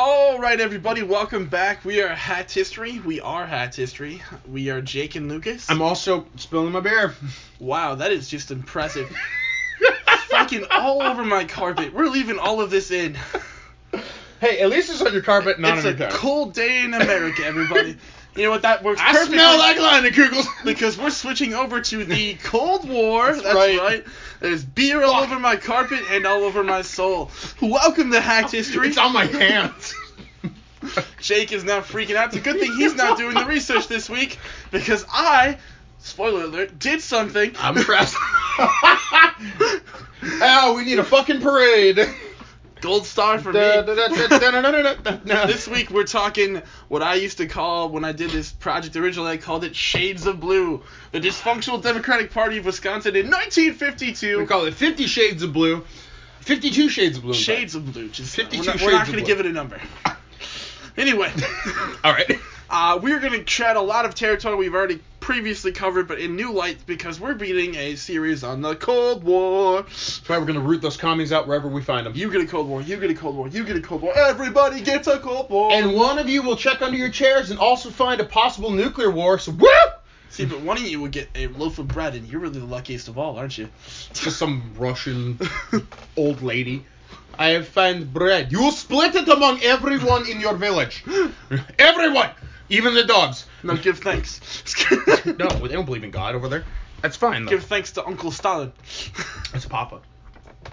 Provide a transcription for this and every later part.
All right, everybody, welcome back. We are Hacked History. We are Hacked History. We are Jake and Lucas. I'm also spilling my beer. wow, that is just impressive. Fucking all over my carpet. We're leaving all of this in. Hey, at least it's on your carpet, not it's on a your couch. cold day in America, everybody. You know what? That works I perfectly. smell like Kugels. because we're switching over to the Cold War. That's, right. right. There's beer all over my carpet and all over my soul. Welcome to Hacked History. It's on my hands. Jake is now freaking out. It's a good thing he's not doing the research this week because I, spoiler alert, did something. I'm impressed. Ow, we need a fucking parade. Gold star for me. This week we're talking what I used to call when I did this project originally. I called it Shades of Blue, the dysfunctional Democratic Party of Wisconsin in 1952. We call it Fifty Shades of Blue. 52 Shades of Blue. Shades of Blue. Just 52 we're not, we're not gonna give it a number. Anyway, All right. uh, we're gonna tread a lot of territory we've already previously covered, but in new light because we're beating a series on the Cold War. That's why we're gonna root those commies out wherever we find them. You get a Cold War. You get a Cold War. You get a Cold War. Everybody gets a Cold War. And one of you will check under your chairs and also find a possible nuclear war. So woo! See, but one of you would get a loaf of bread, and you're really the luckiest of all, aren't you? Just some Russian old lady. I have found bread. You split it among everyone in your village. Everyone, even the dogs. No, give thanks. No, they don't believe in God over there. That's fine though. Give thanks to Uncle Stalin. It's Papa.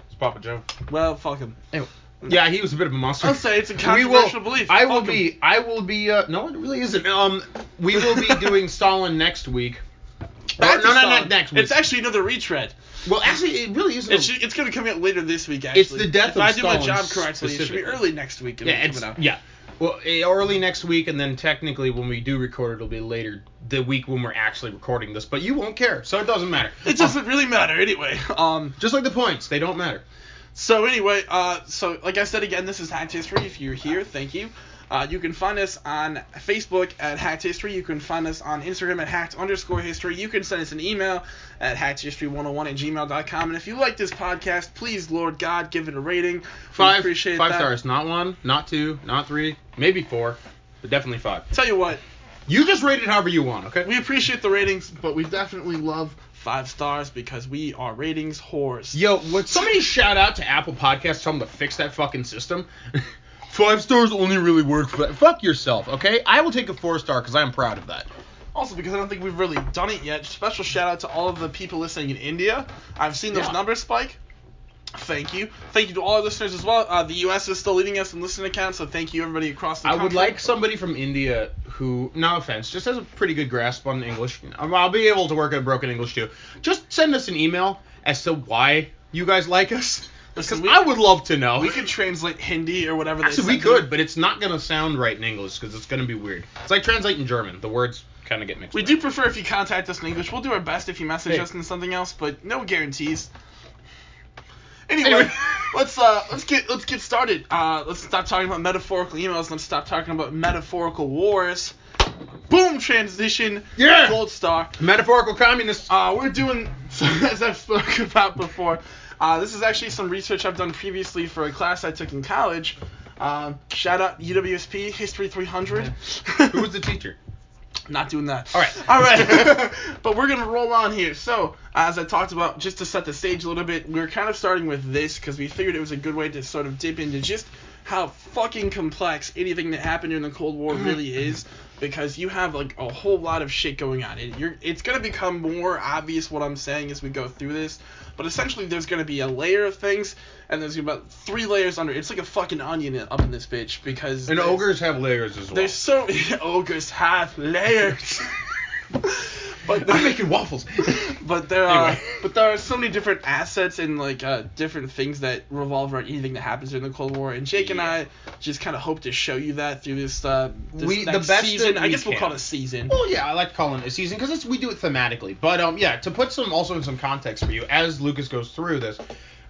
It's Papa Joe. Well, fuck him. Anyway, yeah, he was a bit of a monster. I'll say it's a We will- controversial belief. I will Fuck 'em. be. I will be. Uh, no, it really isn't. Um, we will be doing Stalin next week. Back Or- no, no, Stalin. not next week. It's actually another retread. well, actually, it really isn't. It's, it's going to come out later this week, actually. It's the death if of I do my job correctly, it should be early next week. It'll yeah, it's coming out. yeah. Well, eh, early next week, and then technically when we do record, it'll be later the week when we're actually recording this. But you won't care, so it doesn't matter. It doesn't really matter anyway. Um. Just like the points, they don't matter. So anyway, uh, so like I said again, this is Hacked History. If you're here, thank you. Uh, you can find us on Facebook at Hacked History. You can find us on Instagram at Hacked underscore History. You can send us an email at hackedhistory101 at gmail.com. And if you like this podcast, please, Lord God, give it a rating. We Five, appreciate five that. stars, not one, not two, not three, maybe four, but definitely five. Tell you what, You just rate it however you want, okay? we appreciate the ratings, but we definitely love five stars because we are ratings whores. Yo, would somebody shout out to Apple Podcasts, tell them to fix that fucking system? Five stars only really work for that. Fuck yourself, okay? I will take a four star because I am proud of that. Also, because I don't think we've really done it yet, special shout out to all of the people listening in India. I've seen those Yeah. numbers spike. Thank you. Thank you to all our listeners as well. Uh, the U.S. is still leading us in listening accounts, so thank you everybody across the I country. would like somebody from India who, no offense, just has a pretty good grasp on English. Um, I'll be able to work at broken English too. Just send us an email as to why you guys like us. Listen, Because I would love to know. We could translate Hindi or whatever. They Actually, we could, but it's not gonna sound right in English because it's gonna be weird. It's like translating German. The words kind of get mixed. We up. do prefer if you contact us in English. We'll do our best if you message Hey. us in something else, but no guarantees. Anyway, Anyway. let's uh let's get let's get started. Uh, let's stop talking about metaphorical emails. Let's stop talking about metaphorical wars. Boom! Transition. Yeah! Gold star. Metaphorical communists. Uh, we're doing as I've spoken about before. Uh, this is actually some research I've done previously for a class I took in college. Um, shout out UWSP History 300. Who was the teacher? Not doing that. All right. All right. but we're gonna roll on here. So, as I talked about, just to set the stage a little bit, we're kind of starting with this because we figured it was a good way to sort of dip into just how fucking complex anything that happened during the Cold War really is. Because you have like a whole lot of shit going on. It, you're, it's gonna become more obvious what I'm saying as we go through this. But essentially, there's gonna be a layer of things, and there's about three layers under. It's like a fucking onion up in this bitch because And ogres have layers as well. there's so ogres have layers. but I'm making waffles. but there are Anyway. but there are so many different assets and like uh, different things that revolve around anything that happens during the Cold War. And Jake and I just kind of hope to show you that through this uh this We- the best season. I guess we'll call it a season. Well, yeah, I like calling it a season because we do it thematically. But um, yeah, to put some also in some context for you as Lucas goes through this,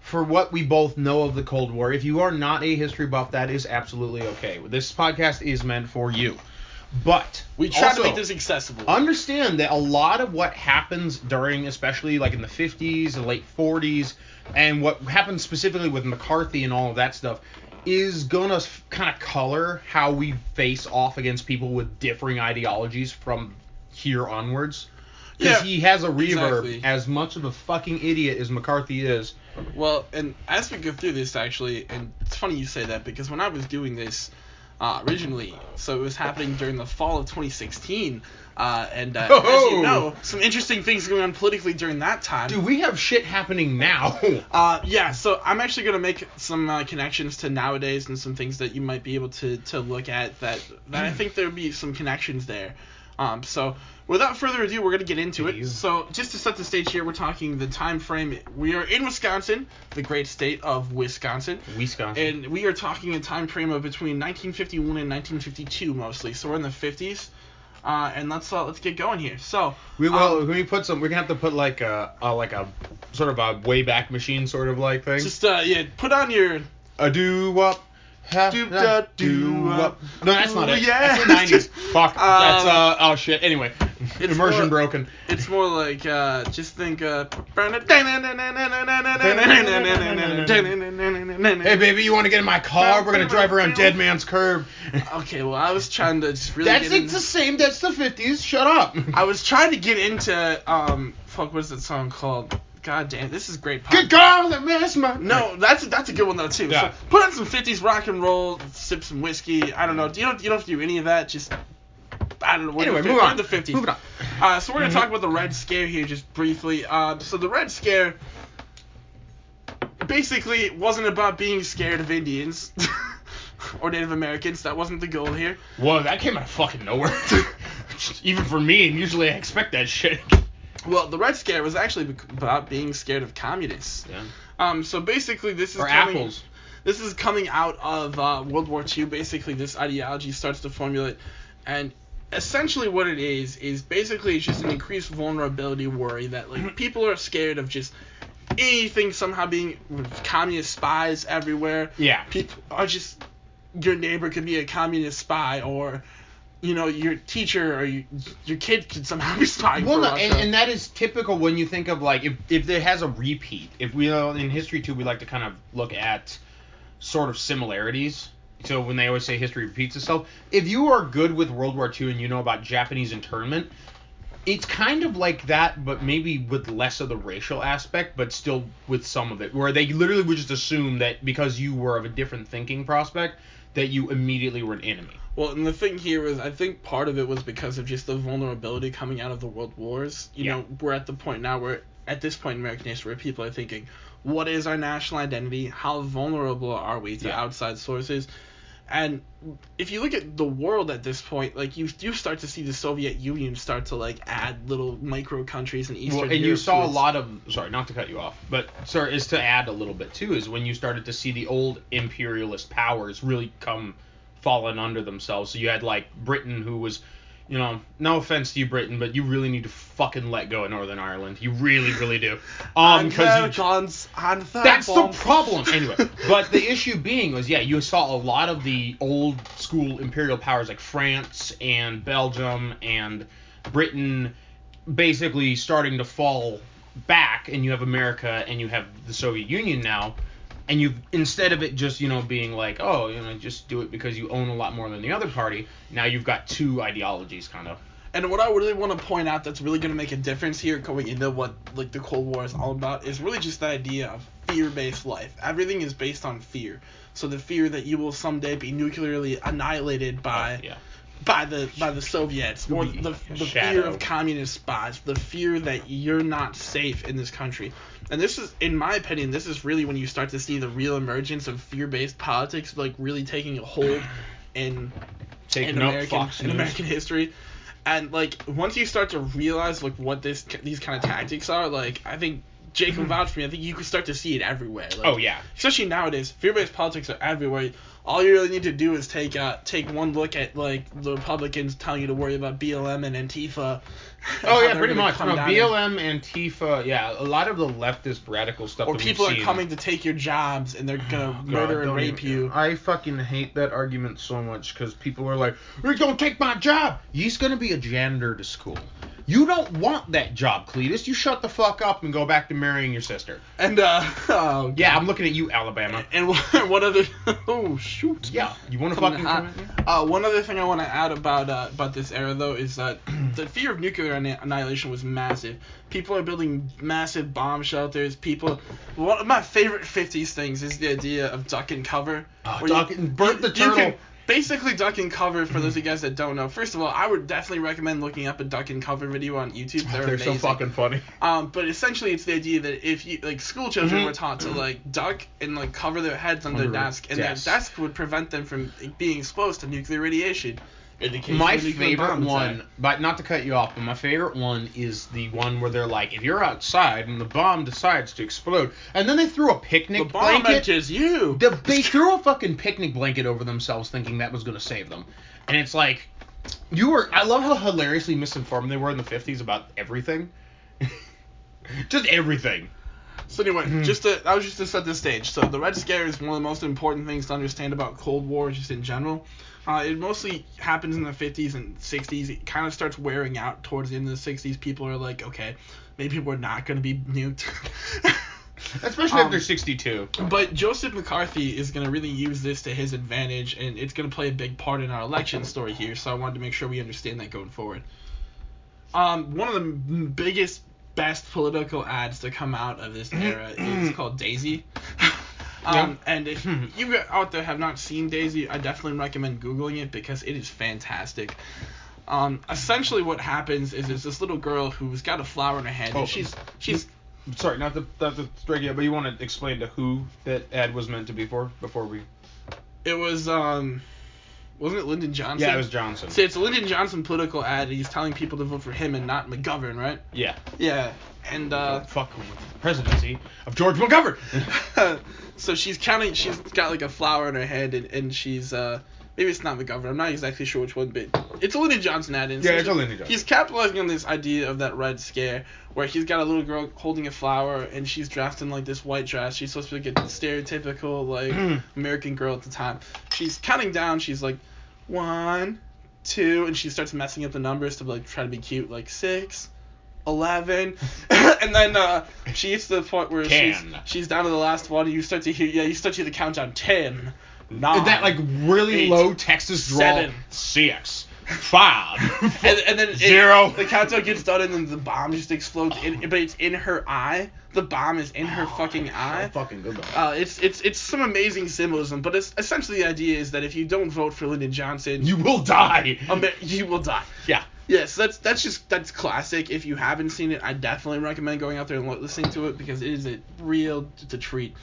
for what we both know of the Cold War, if you are not a history buff, that is absolutely okay. This podcast is meant for you. But We try also, to make this accessible. understand that a lot of what happens during, especially like in the 50s and late 40s, and what happened specifically with McCarthy and all of that stuff, is gonna kind of color how we face off against people with differing ideologies from here onwards. Because Yeah, he has a reverb. exactly. As much of a fucking idiot as McCarthy is, Well, and as we go through this, actually, and it's funny you say that because when I was doing this uh, originally, so it was happening during the fall of 2016, uh, and uh, as Oh. you know, some interesting things going on politically during that time. dude, we have shit happening now. Uh, yeah, so I'm actually gonna make some uh, connections to nowadays and some things that you might be able to, to look at that that I think there would be some connections there. Um, so without further ado, we're gonna get into it. So just to set the stage here, we're talking the time frame. We are in Wisconsin, the great state of Wisconsin, Wisconsin. and we are talking a time frame of between 1951 and 1952 mostly. So we're in the 50s. Uh, and let's uh, let's get going here. So We um, will. when we put some, we're gonna have to put like a, a like a sort of a way back machine sort of like thing. just uh, yeah, put on your a doo wop. Doop da doo wop. No, that's not it. Yeah. That's the 90s. Fuck. Um, that's uh. Oh shit. Anyway, it's immersion more- broken. It's more like uh, just think. Uh, Hey baby, you want to get in my car? We're gonna drive around Dead Man's Curb. Okay, well I was trying to just really That's get it's in, the same. That's the 50s. Shut up. I was trying to get into um fuck what's that song called? God damn, this is great pop. Good girl that mess my. No, that's that's a good one though too. Yeah. So put on some 50s rock and roll, sip some whiskey. I don't know. You don't you don't have to do any of that. Just I don't know. We're Anyway, the, move on. the 50s. Move it on. Uh, so we're gonna Mhm. talk about the Red Scare here just briefly. Uh, so the Red Scare basically wasn't about being scared of Indians or Native Americans. That wasn't the goal here. Whoa, that came out of fucking nowhere. Even for me, and usually I expect that shit. Well, the Red Scare was actually about being scared of communists. Yeah. Um, so basically, this is Or coming, apples. This is coming out of uh, World War II. Basically, this ideology starts to formulate, and essentially what it is is basically it's just an increased vulnerability worry that like people are scared of just anything somehow being communist spies everywhere. Yeah. People are just your neighbor could be a communist spy or. You know, your teacher or you, your kid could somehow be spying Well, for no, Russia. and, and that is typical when you think of like if if there has a repeat. If we know in history too, we like to kind of look at sort of similarities. So when they always say history repeats itself, if you are good with World War II and you know about Japanese internment, it's kind of like that, but maybe with less of the racial aspect, but still with some of it, where they literally would just assume that because you were of a different thinking prospect, that you immediately were an enemy. Well, and the thing here is, I think part of it was because of just the vulnerability coming out of the world wars. You Yeah. know, we're at the point now where, at this point in American history, where people are thinking, what is our national identity? How vulnerable are we to Yeah. outside sources? And if you look at the world at this point, like you do start to see the Soviet Union start to like add little micro countries in Eastern Well, and you saw a lot of sorry, not to cut you off, but sir is to add a little bit too is when you started to see the old imperialist powers really come falling under themselves. So you had like Britain who was you know, no offense to you, Britain, but you really need to fucking let go of Northern Ireland. You really, really do. Um, because you guns on the that's the problem. Anyway, but the issue being was, yeah, you saw a lot of the old school imperial powers like France and Belgium and Britain basically starting to fall back, and you have America and you have the Soviet Union now. And you've instead of it just you know being like oh you know just do it because you own a lot more than the other party now you've got two ideologies kind of And what I really want to point out that's really going to make a difference here going into what like the Cold War is all about is really just the idea of fear-based life. Everything is based on fear. So the fear that you will someday be nuclearly annihilated by yeah by the by the Soviets or the, the fear of communist spies, the fear that you're not safe in this country. And this is in my opinion this is really when you start to see the real emergence of fear-based politics like really taking a hold in taking in American in American history. And like once you start to realize like what this these kind of tactics are, like I think Jake will vouch for me. I think you can start to see it everywhere. Like, oh yeah especially nowadays, fear-based politics are everywhere. All you really need to do is take uh take one look at like the Republicans telling you to worry about BLM and Antifa. and Oh yeah, pretty much. No, down and- BLM, Antifa, yeah, a lot of the leftist radical stuff. or people are coming to take your jobs and they're gonna God, murder and rape even- you. I fucking hate that argument so much because people are like, "We're gonna take my job." He's gonna be a janitor to school. You don't want that job, Cletus. You shut the fuck up and go back to marrying your sister. And uh, oh, Yeah, I'm looking at you, Alabama. And one other oh shoot. Yeah, you want to fucking come? Uh, one other thing I want to add about uh, about this era though is that the fear of nuclear anni- annihilation was massive. People are building massive bomb shelters. People, one of my favorite '50s things is the idea of duck and cover. Where duck and- Bert the you can Turtle. Basically duck and cover. For those of you guys that don't know, first of all, I would definitely recommend looking up a duck and cover video on YouTube. They're, They're so fucking funny. Um, but essentially, it's the idea that if you like school children Mhm. were taught to like duck and like cover their heads on their desk, and desk. their desk would prevent them from being exposed to nuclear radiation. My of a nuclear favorite one, attack. but not to cut you off, but my favorite one is the one where they're like, if you're outside and the bomb decides to explode, and then they threw a picnic The bomb blanket. enters you. The, they threw a fucking picnic blanket over themselves, thinking that was gonna save them, and it's like, you were. I love how hilariously misinformed they were in the '50s about everything. Just everything. So anyway, Hmm. just to, that was just to set the stage. So the Red Scare is one of the most important things to understand about Cold War, just in general. Uh, it mostly happens in the 50s and 60s. It kind of starts wearing out towards the end of the 60s. People are like, okay, maybe we're not going to be nuked. Especially Um, after '62. But Joseph McCarthy is going to really use this to his advantage, and it's going to play a big part in our election story here. So I wanted to make sure we understand that going forward. Um, one of the biggest, best political ads to come out of this era is called Daisy. Um, and if you out there have not seen Daisy, I definitely recommend googling it because it is fantastic. Um, essentially, what happens is there's this little girl who's got a flower in her hand, Oh, and she's she's Sorry, not the not strike you, but you want to explain to who that ad was meant to be for before we. it was um, wasn't it Lyndon Johnson? Yeah, it was Johnson. So it's a Lyndon Johnson political ad. And he's telling people to vote for him and not McGovern, right? Yeah. Yeah. And uh, Fuck the presidency of George McGovern. so she's counting. She's got like a flower in her hand, and, and she's uh, maybe it's not McGovern. I'm not exactly sure which one, but it's a Lyndon Johnson ad. Yeah, it's a Lyndon Johnson. He's capitalizing on this idea of that Red Scare, where he's got a little girl holding a flower, and she's dressed in like this white dress. She's supposed to be like a stereotypical like American girl at the time. She's counting down. She's like one, two, and she starts messing up the numbers to like try to be cute, like six. 11 and then uh, she gets to the point where she's, she's down to the last one and you start to hear yeah you start to hear the countdown 10 9 that like really eight, low Texas drawl. seven. Six. Five. and, and then it- Zero. the countdown gets done and then the bomb just explodes in, but it's in her eye the bomb is in her fucking eye So fucking good uh, it's it's it's some amazing symbolism, but it's essentially the idea is that if you don't vote for Lyndon Johnson, you will die. Amer- you will die. yeah. Yes, that's that's just that's classic. If you haven't seen it, I definitely recommend going out there and listening to it because it is a real it's a treat.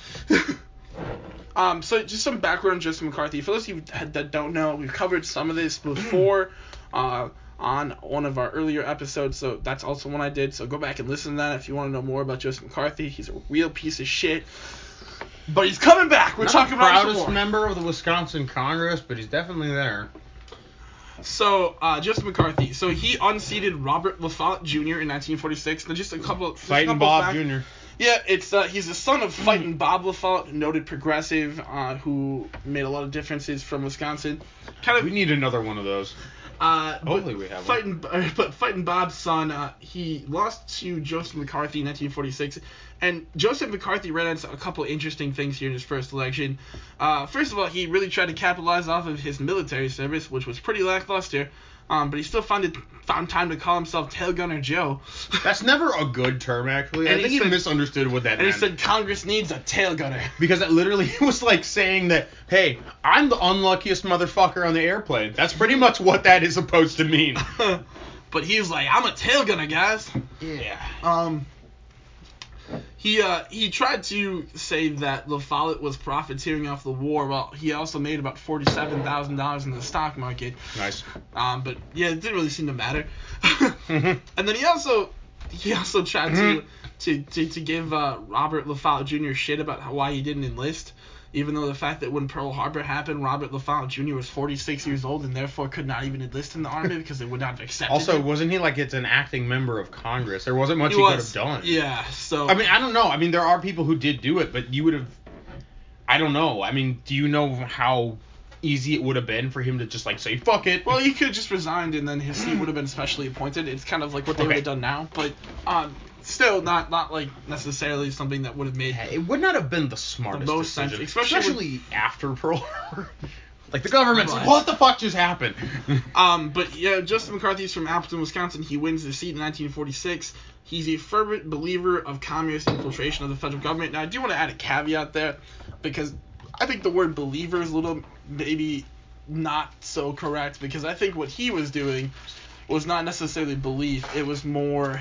um, so just some background on Joseph McCarthy. For those of you that don't know, we've covered some of this before uh, on one of our earlier episodes. So that's also one I did. So go back and listen to that if you want to know more about Justin McCarthy. He's a real piece of shit. But he's coming back. We're Not talking the about proudest more. member of the Wisconsin Congress, but he's definitely there. So, uh, Joseph McCarthy. So he unseated Robert LaFollette Jr. in 1946. Now, just a couple. Fighting Bob. Jr. Yeah, it's uh, he's the son of fighting Bob LaFollette, noted progressive, uh, who made a lot of differences from Wisconsin. Kind of. We need another one of those. Uh, Hopefully we have one. fighting, but fighting Bob's son, uh, he lost to Joseph McCarthy in 1946, and Joseph McCarthy ran into a couple interesting things here in his first election. Uh, first of all, he really tried to capitalize off of his military service, which was pretty lackluster. Um, but he still found it, found time to call himself Tail Gunner Joe. That's never a good term, actually. And I he think he said- misunderstood what that And he said Congress needs a tail gunner. because that literally was like saying that, hey, I'm the unluckiest motherfucker on the airplane. That's pretty much what that is supposed to mean. but he was like, I'm a tail gunner, guys. yeah. Um, he uh he tried to say that La Follette was profiteering off the war, while he also made about forty seven thousand dollars in the stock market. Nice. Um, but yeah, it didn't really seem to matter. and then he also he also tried to to, to, to give uh, Robert La Follette Jr. shit about how, why he didn't enlist. Even though the fact that when Pearl Harbor happened, Robert La Follette Jr. was 46 years old and therefore could not even enlist in the army because they would not have accepted Also, him. wasn't he like it's an acting member of Congress? There wasn't much he, he could have done. Yeah, so I mean, I don't know. I mean, there are people who did do it, but you would have. I don't know. I mean, do you know how easy it would have been for him to just like say fuck it. Well, he could have just resigned and then his seat would have been specially appointed. It's kind of like what they would have done now, but um, still not not like necessarily something that would have made. it would not have been the smartest most sense, decision, especially especially after Pearl Harbor. like the government's like, what the fuck just happened? Um, but yeah, Justin McCarthy's from Appleton, Wisconsin. He wins the seat in 1946. He's a fervent believer of communist infiltration of the federal government. Now, I do want to add a caveat there because I think the word believer is a little maybe not so correct because I think what he was doing was not necessarily belief. It was more.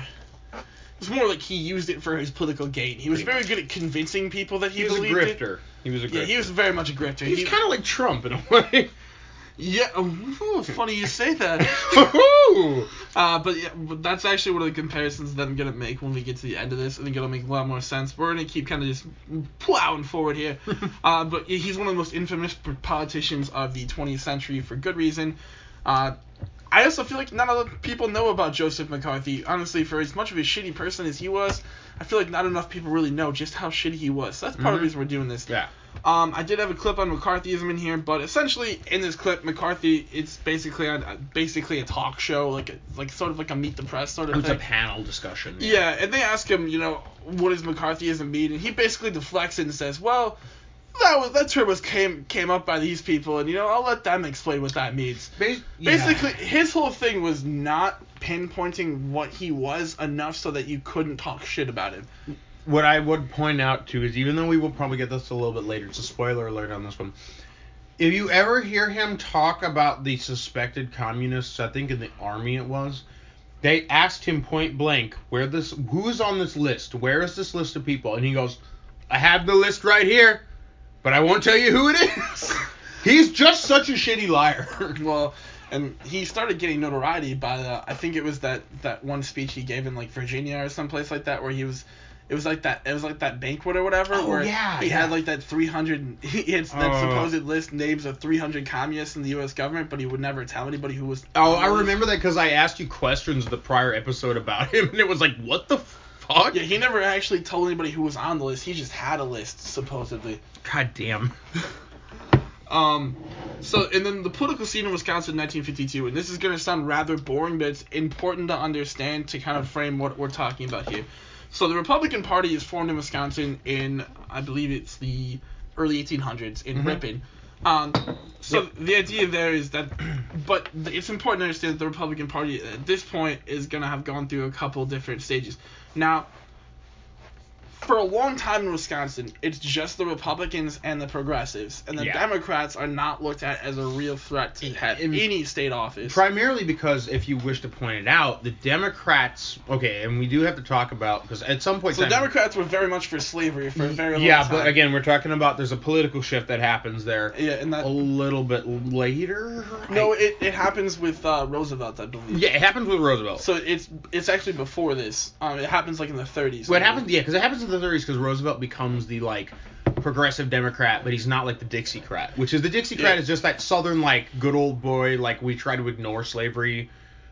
Was more like he used it for his political gain. He was Pretty very good at convincing people that he, he was a believed it. grifter. He was a grifter. Yeah, he was very much a grifter. He's He- kind of like Trump in a way. yeah. oh, funny you say that. Uh, but yeah, but that's actually one of the comparisons that I'm gonna make when we get to the end of this. I think it'll make a lot more sense. We're gonna keep kind of just plowing forward here. uh, but yeah, he's one of the most infamous politicians of the 20th century for good reason. Uh, I also feel like not a lot of people know about Joseph McCarthy. Honestly, for as much of a shitty person as he was, I feel like not enough people really know just how shitty he was. So that's part of Mhm. the reason we're doing this. Yeah. Um, I did have a clip on McCarthyism in here, but essentially in this clip, McCarthy it's basically on basically a talk show, like a, like sort of like a meet the press sort of thing. It's a panel discussion. yeah, and they ask him, you know, what does McCarthyism mean, and he basically deflects it and says, well, that was that term was came came up by these people, and you know I'll let them explain what that means. Bas- Basically, his whole thing was not pinpointing what he was enough so that you couldn't talk shit about him. what I would point out too is even though we will probably get this a little bit later, it's a spoiler alert on this one. If you ever hear him talk about the suspected communists, I think in the army it was, they asked him point blank, "Where this? Who's on this list? Where is this list of people?" And he goes, "I have the list right here, but I won't tell you who it is." He's just such a shitty liar. well, and he started getting notoriety by the, I think it was that that one speech he gave in like Virginia or someplace like that where he was. It was like that. It was like that banquet or whatever. Oh, where yeah, He yeah. had like that 300. He had that Uh. supposed list names of 300 communists in the U.S. government, but he would never tell anybody who was. Oh, I remember that because I asked you questions the prior episode about him, and it was like, "What the fuck?" Yeah, he never actually told anybody who was on the list. He just had a list supposedly. God damn. Um, so and then the political scene in Wisconsin in 1952, and this is gonna sound rather boring, but it's important to understand to kind of frame what we're talking about here. So the Republican Party is formed in Wisconsin in, I believe it's the early 1800s in Mhm. Ripon. Um, so Yep. the idea there is that, but it's important to understand that the Republican Party at this point is gonna have gone through a couple different stages. Now, for a long time in Wisconsin, it's just the Republicans and the progressives, and the Yeah. Democrats are not looked at as a real threat to have any state office. Primarily because, if you wish to point it out, the Democrats. Okay, and we do have to talk about because at some point. so the time- Democrats were very much for slavery for a very long yeah, time. but again, we're talking about there's a political shift that happens there yeah, and that a little bit later. no, I- it, it happens with uh, Roosevelt, I believe. yeah, it happens with Roosevelt. So it's it's actually before this. Um, it happens like in the 30s. What happens? Yeah, because it happens in the 30s because Roosevelt becomes the like progressive Democrat, but he's not like the Dixiecrat, which is the Dixiecrat Yeah. is just that Southern like good old boy like we try to ignore slavery,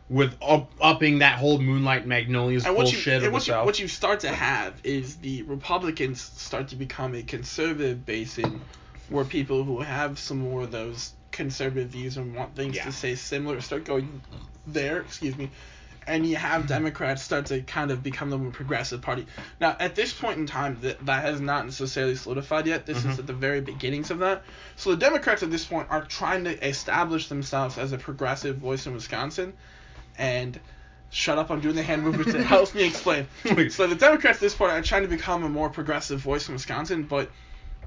with up, upping that whole Moonlight Magnolias And what you, bullshit and of the what, you, South. what you start to have is the Republicans start to become a conservative basin where people who have some more of those conservative views and want things Yeah. to stay similar start going there, excuse me. And you have Democrats start to kind of become the more progressive party. Now, at this point in time, that that has not necessarily solidified yet. This is Mhm. at the very beginnings of that. So the Democrats at this point are trying to establish themselves as a progressive voice in Wisconsin, and shut up, I'm doing the hand movement that helps me explain. So the Democrats at this point are trying to become a more progressive voice in Wisconsin, but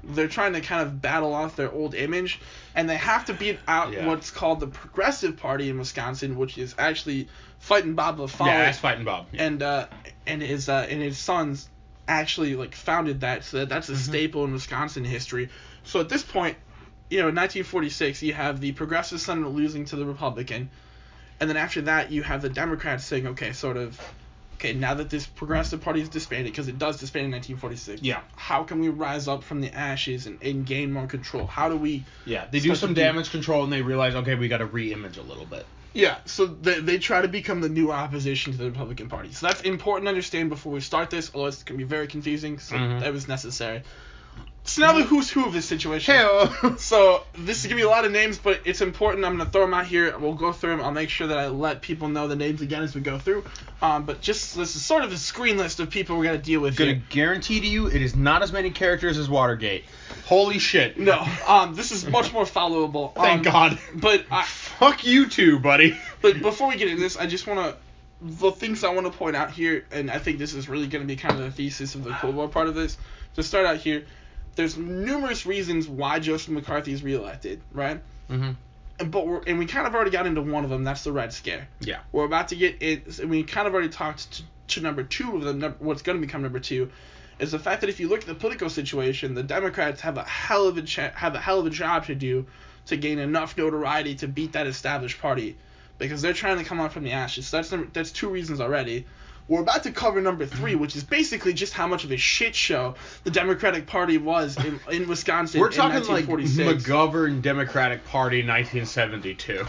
they're trying to kind of battle off their old image, and they have to beat out Yeah. what's called the Progressive Party in Wisconsin, which is actually fighting Bob LaFollette yeah, that's fighting Bob. and uh, and his uh, and his sons actually like founded that, so that that's a Mhm. staple in Wisconsin history. So at this point, you know, in 1946, you have the Progressive Senate losing to the Republican, and then after that, you have the Democrats saying, okay, sort of, okay, now that this Progressive Party is disbanded, because it does disband in 1946. Yeah. How can we rise up from the ashes and, and gain more control? How do we? Yeah, they do some damage control and they realize, okay, we got to re-image a little bit. Yeah, so they, they try to become the new opposition to the Republican Party. So that's important to understand before we start this, although it's going to be very confusing, so Mhm. that was necessary. So now the who's who of this situation. Hey, So this is gonna be a lot of names, but it's important. I'm gonna throw them out here. We'll go through them. I'll make sure that I let people know the names again as we go through. Um, but just this is sort of the screen list of people we're gonna deal with gonna here. guarantee to you, it is not as many characters as Watergate. Holy shit. No, um, this is much more followable. Thank Um, God. But I, Fuck you too, buddy. But before we get into this, I just want to the things I want to point out here, and I think this is really going to be kind of the thesis of the Cold War part of this. To start out here, there's numerous reasons why Joseph McCarthy is reelected, right? Mm-hmm. And, but we're, and we kind of already got into one of them. That's the Red Scare. Yeah. We're about to get it. and We kind of already talked to, to number two of them. What's going to become number two is the fact that if you look at the political situation, the Democrats have a hell of a cha- have a hell of a job to do to gain enough notoriety to beat that established party, because they're trying to come up from the ashes. So that's number, that's two reasons already. We're about to cover number three, which is basically just how much of a shit show the Democratic Party was in, in Wisconsin We're in talking like 1946. McGovern Democratic Party 1972.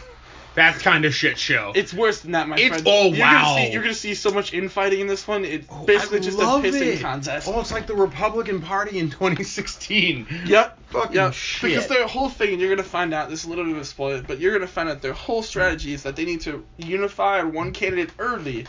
That kind of shit show. It's worse than that, my It's- friend. oh, you're wow. Gonna see, you're gonna see so much infighting in this one. It's Oh, basically I just a pissing it. contest. Oh, it's like the Republican Party in 2016. Yep. Fucking Yep. shit. Because their whole thing, and you're gonna find out. This is a little bit of a spoiler, but you're gonna find out their whole strategy is that they need to unify on one candidate early,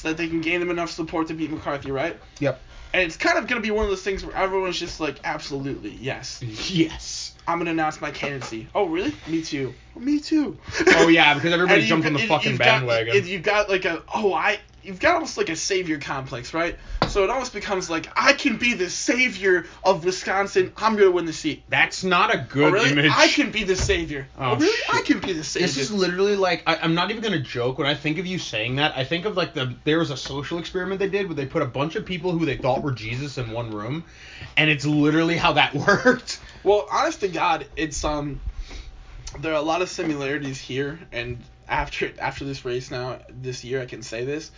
so that they can gain them enough support to beat McCarthy, right? Yep. And it's kind of gonna be one of those things where everyone's just like, absolutely, yes, Yes. I'm gonna announce my candidacy. Oh, really? Me too. Me too. Oh yeah, because everybody jumped on the got- fucking you've got- bandwagon. you've got like a oh I you've got almost like a savior complex, right? So it almost becomes like I can be the savior of Wisconsin. I'm gonna win the seat. That's not a Oh, good really? image. I can be the savior. Oh, Oh, really? shit. I can be the savior. This is literally like I, I'm not even gonna joke when I think of you saying that. I think of like the there was a social experiment they did where they put a bunch of people who they thought were Jesus in one room, and it's literally how that worked. well, honest to God, it's um there are a lot of similarities here, and after after this race now this year, I can say this.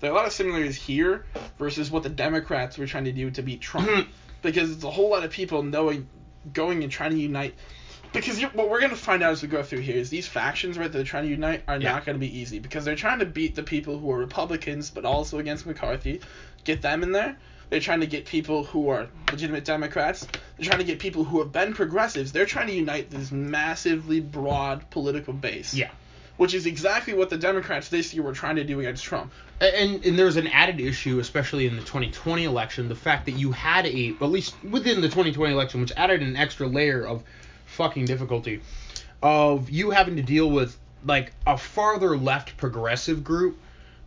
There are a lot of similarities here versus what the Democrats were trying to do to beat Trump. Mm-hmm. because it's a whole lot of people knowing, going and trying to unite. Because you, what we're gonna find out as we go through here is these factions, right, that they're trying to unite are Yeah. not gonna be easy because they're trying to beat the people who are Republicans, but also against McCarthy, get them in there. They're trying to get people who are legitimate Democrats. They're trying to get people who have been progressives. They're trying to unite this massively broad political base. Yeah. Which is exactly what the Democrats this year were trying to do against Trump. And and there's an added issue, especially in the 2020 election, the fact that you had a at least within the 2020 election, which added an extra layer of fucking difficulty, of you having to deal with like a farther left progressive group,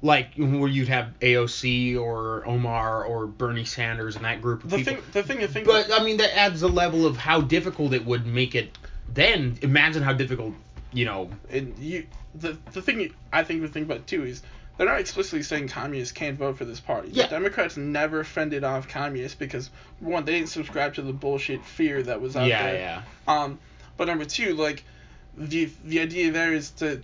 like where you'd have AOC or Omar or Bernie Sanders and that group of The people. thing, the thing think. But I mean, that adds a level of how difficult it would make it. Then imagine how difficult, you know. and you the the thing I think to think about too is they're not explicitly saying communists can't vote for this party. Yeah. The Democrats never fended off communists because one, they didn't subscribe to the bullshit fear that was out yeah, there. yeah. yeah. Um, but number two, like the the idea there is to,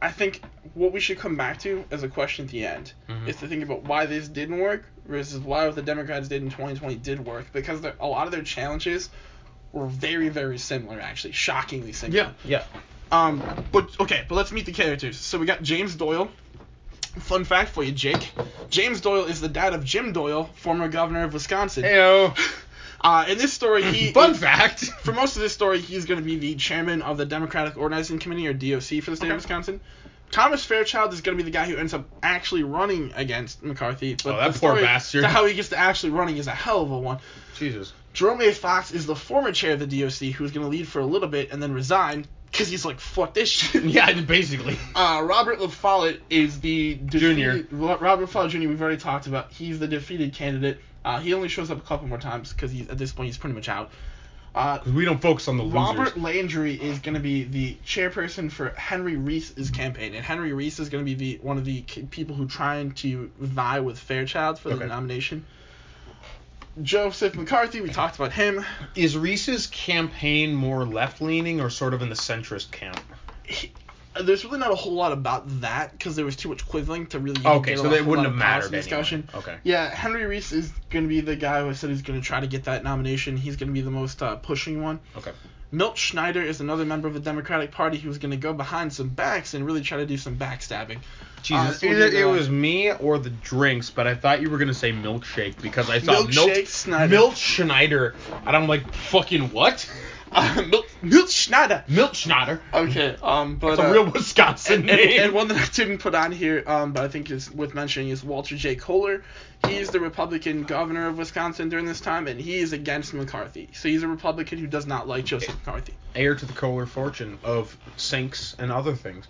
I think what we should come back to as a question at the end Mhm. is to think about why this didn't work versus why what the Democrats did in 2020 did work because a lot of their challenges were very very similar actually, shockingly similar. Yeah, Yeah. Um, but okay, but let's meet the characters. So we got James Doyle. Fun fact for you, Jake. James Doyle is the dad of Jim Doyle, former governor of Wisconsin. Heyo. Uh, in this story, he Fun fact. for most of this story, he's going to be the chairman of the Democratic Organizing Committee or DOC for the state Okay. of Wisconsin. Thomas Fairchild is going to be the guy who ends up actually running against McCarthy. But Oh, that the poor bastard. How he gets to actually running is a hell of a one. Jesus. Jerome A. Fox is the former chair of the DOC who's going to lead for a little bit and then resign because he's like, fuck this shit. Yeah, basically. Uh, Robert LaFollette is the Junior. defeated- Ro- Robert LaFollette Jr. We've already talked about. He's the defeated candidate. Uh, he only shows up a couple more times because he's at this point he's pretty much out. Uh, Because we don't focus on the losers. Robert Landry is going to be the chairperson for Henry Reese's campaign, and Henry Reese is going to be the one of the people who trying to vie with Fairchild for the Okay. nomination. Joseph McCarthy, we talked about him. Is Reese's campaign more left leaning or sort of in the centrist camp? He, there's really not a whole lot about that because there was too much quizzing to really. Okay, get so whole wouldn't have mattered anyway. Okay. Yeah, Henry Reese is going to be the guy who said he's going to try to get that nomination. He's going to be the most uh, pushing one. Okay. Milt Schneider is another member of the Democratic Party who's going to go behind some backs and really try to do some backstabbing. Jesus, Uh, either it was me or the drinks, but I thought you were gonna say milkshake because I thought Milkshake Milt Snyder. Milt Schneider, and I'm like fucking what? Uh, Milt, Milt Schneider. Milt Schneider. Okay, um, but That's a uh, real Wisconsin and, and, name. and one that I didn't put on here, um, but I think is worth mentioning is Walter J. Kohler. He's the Republican governor of Wisconsin during this time, and he is against McCarthy. So he's a Republican who does not like Joseph McCarthy. Heir to the Kohler fortune of sinks and other things.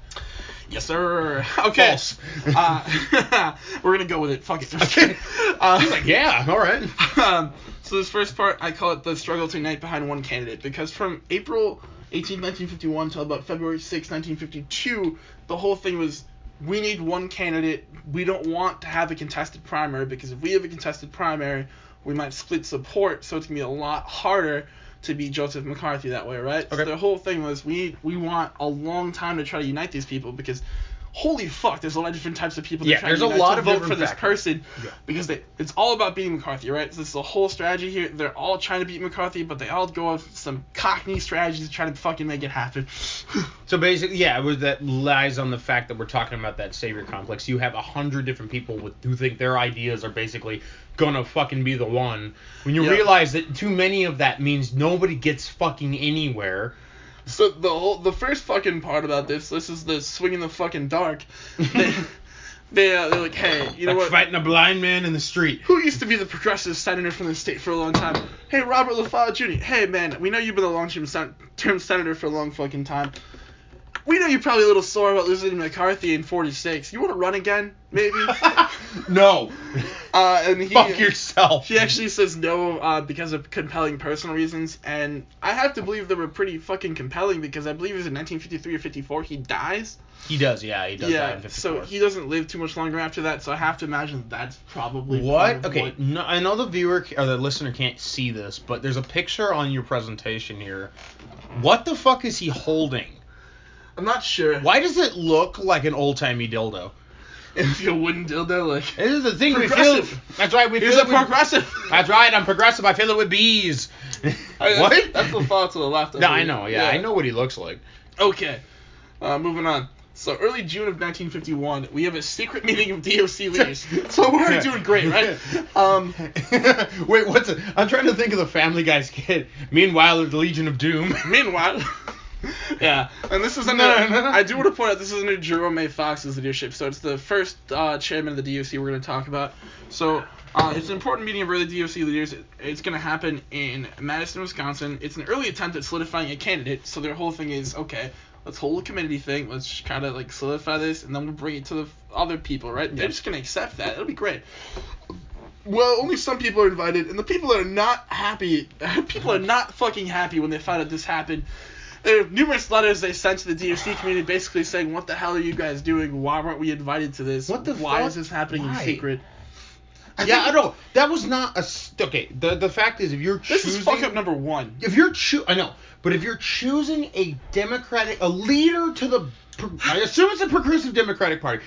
Yes, sir. Okay. False. Uh, we're gonna go with it. Fuck it. Okay. Uh, He's like, yeah, all right. um, so this first part, I call it the struggle to unite behind one candidate because from April 18, 1951 till about February 6, 1952, the whole thing was we need one candidate. We don't want to have a contested primary because if we have a contested primary, we might split support, so it's gonna be a lot harder to beat Joseph McCarthy that way, right? So Okay. the whole thing was we we want a long time to try to unite these people because holy fuck, there's a lot of different types of people Yeah, there's a unite lot to of vote different for this factors. person Yeah. because they, it's all about beating McCarthy, right? So this is a whole strategy here. They're all trying to beat McCarthy, but they all go with some cockney strategies to try to fucking make it happen. So basically, yeah, it was that lies on the fact that we're talking about that savior complex. You have a hundred different people with, who think their ideas are basically gonna fucking be the one. When you Yeah. realize that too many of that means nobody gets fucking anywhere. So the whole the first fucking part about this, this is the swing in the fucking dark. They, they uh, they're like, hey, you know like what? fighting a blind man in the street. Who used to be the progressive senator from the state for a long time? Hey, Robert LaFollette Jr. Hey, man, we know you've been a long-term sen- term senator for a long fucking time. We know you're probably a little sore about losing to McCarthy in 46. You want to run again, maybe? no. Uh, and he, Fuck yourself. He actually says no uh, because of compelling personal reasons, and I have to believe they were pretty fucking compelling because I believe it was in 1953 or 54 he dies. He does, yeah, he does. die yeah, in 54. so he doesn't live too much longer after that, so I have to imagine that's probably What? Okay, what- no, I know the viewer or the listener can't see this, but there's a picture on your presentation here. What the fuck is he holding? I'm not sure. Why does it look like an old timey dildo? If you wouldn't dildo like. This is the thing we feel. That's right, we He's a it with- progressive. That's right, I'm progressive. I fill it with bees. I- what? That's the thought to the left. No, I know. Yeah, I know what he looks like. Okay. Uh, moving on. So early June of 1951, we have a secret meeting of DOC leaders. so we're doing great, right? Um, Wait, what's it? I'm trying to think of the Family Guy skit. Meanwhile, the Legion of Doom. meanwhile, yeah, and this is under. No, no, no. I do want to point out this is under Jerome A. Fox's leadership. So it's the first uh, chairman of the DOC we're going to talk about. So uh, it's an important meeting of early DOC leaders. It- It's going to happen in Madison, Wisconsin. It's an early attempt at solidifying a candidate. So their whole thing is okay. Let's hold a committee thing. Let's kind of like solidify this, and then we'll bring it to the f- other people, right? They're just gonna accept that. It'll be great. Well, only some people are invited, and the people that are not happy, people are not fucking happy when they find out this happened. There are numerous letters they sent to the DOC community basically saying, "What the hell are you guys doing? Why weren't we invited to this? What the Why fuck? is this happening Why? in secret?" I yeah, I know. That was not a. Okay, the the fact is, if you're This choosing, is fuck up number one. if you're choo- I know, but if you're choosing a Democratic, a leader to the, I assume it's a progressive Democratic Party.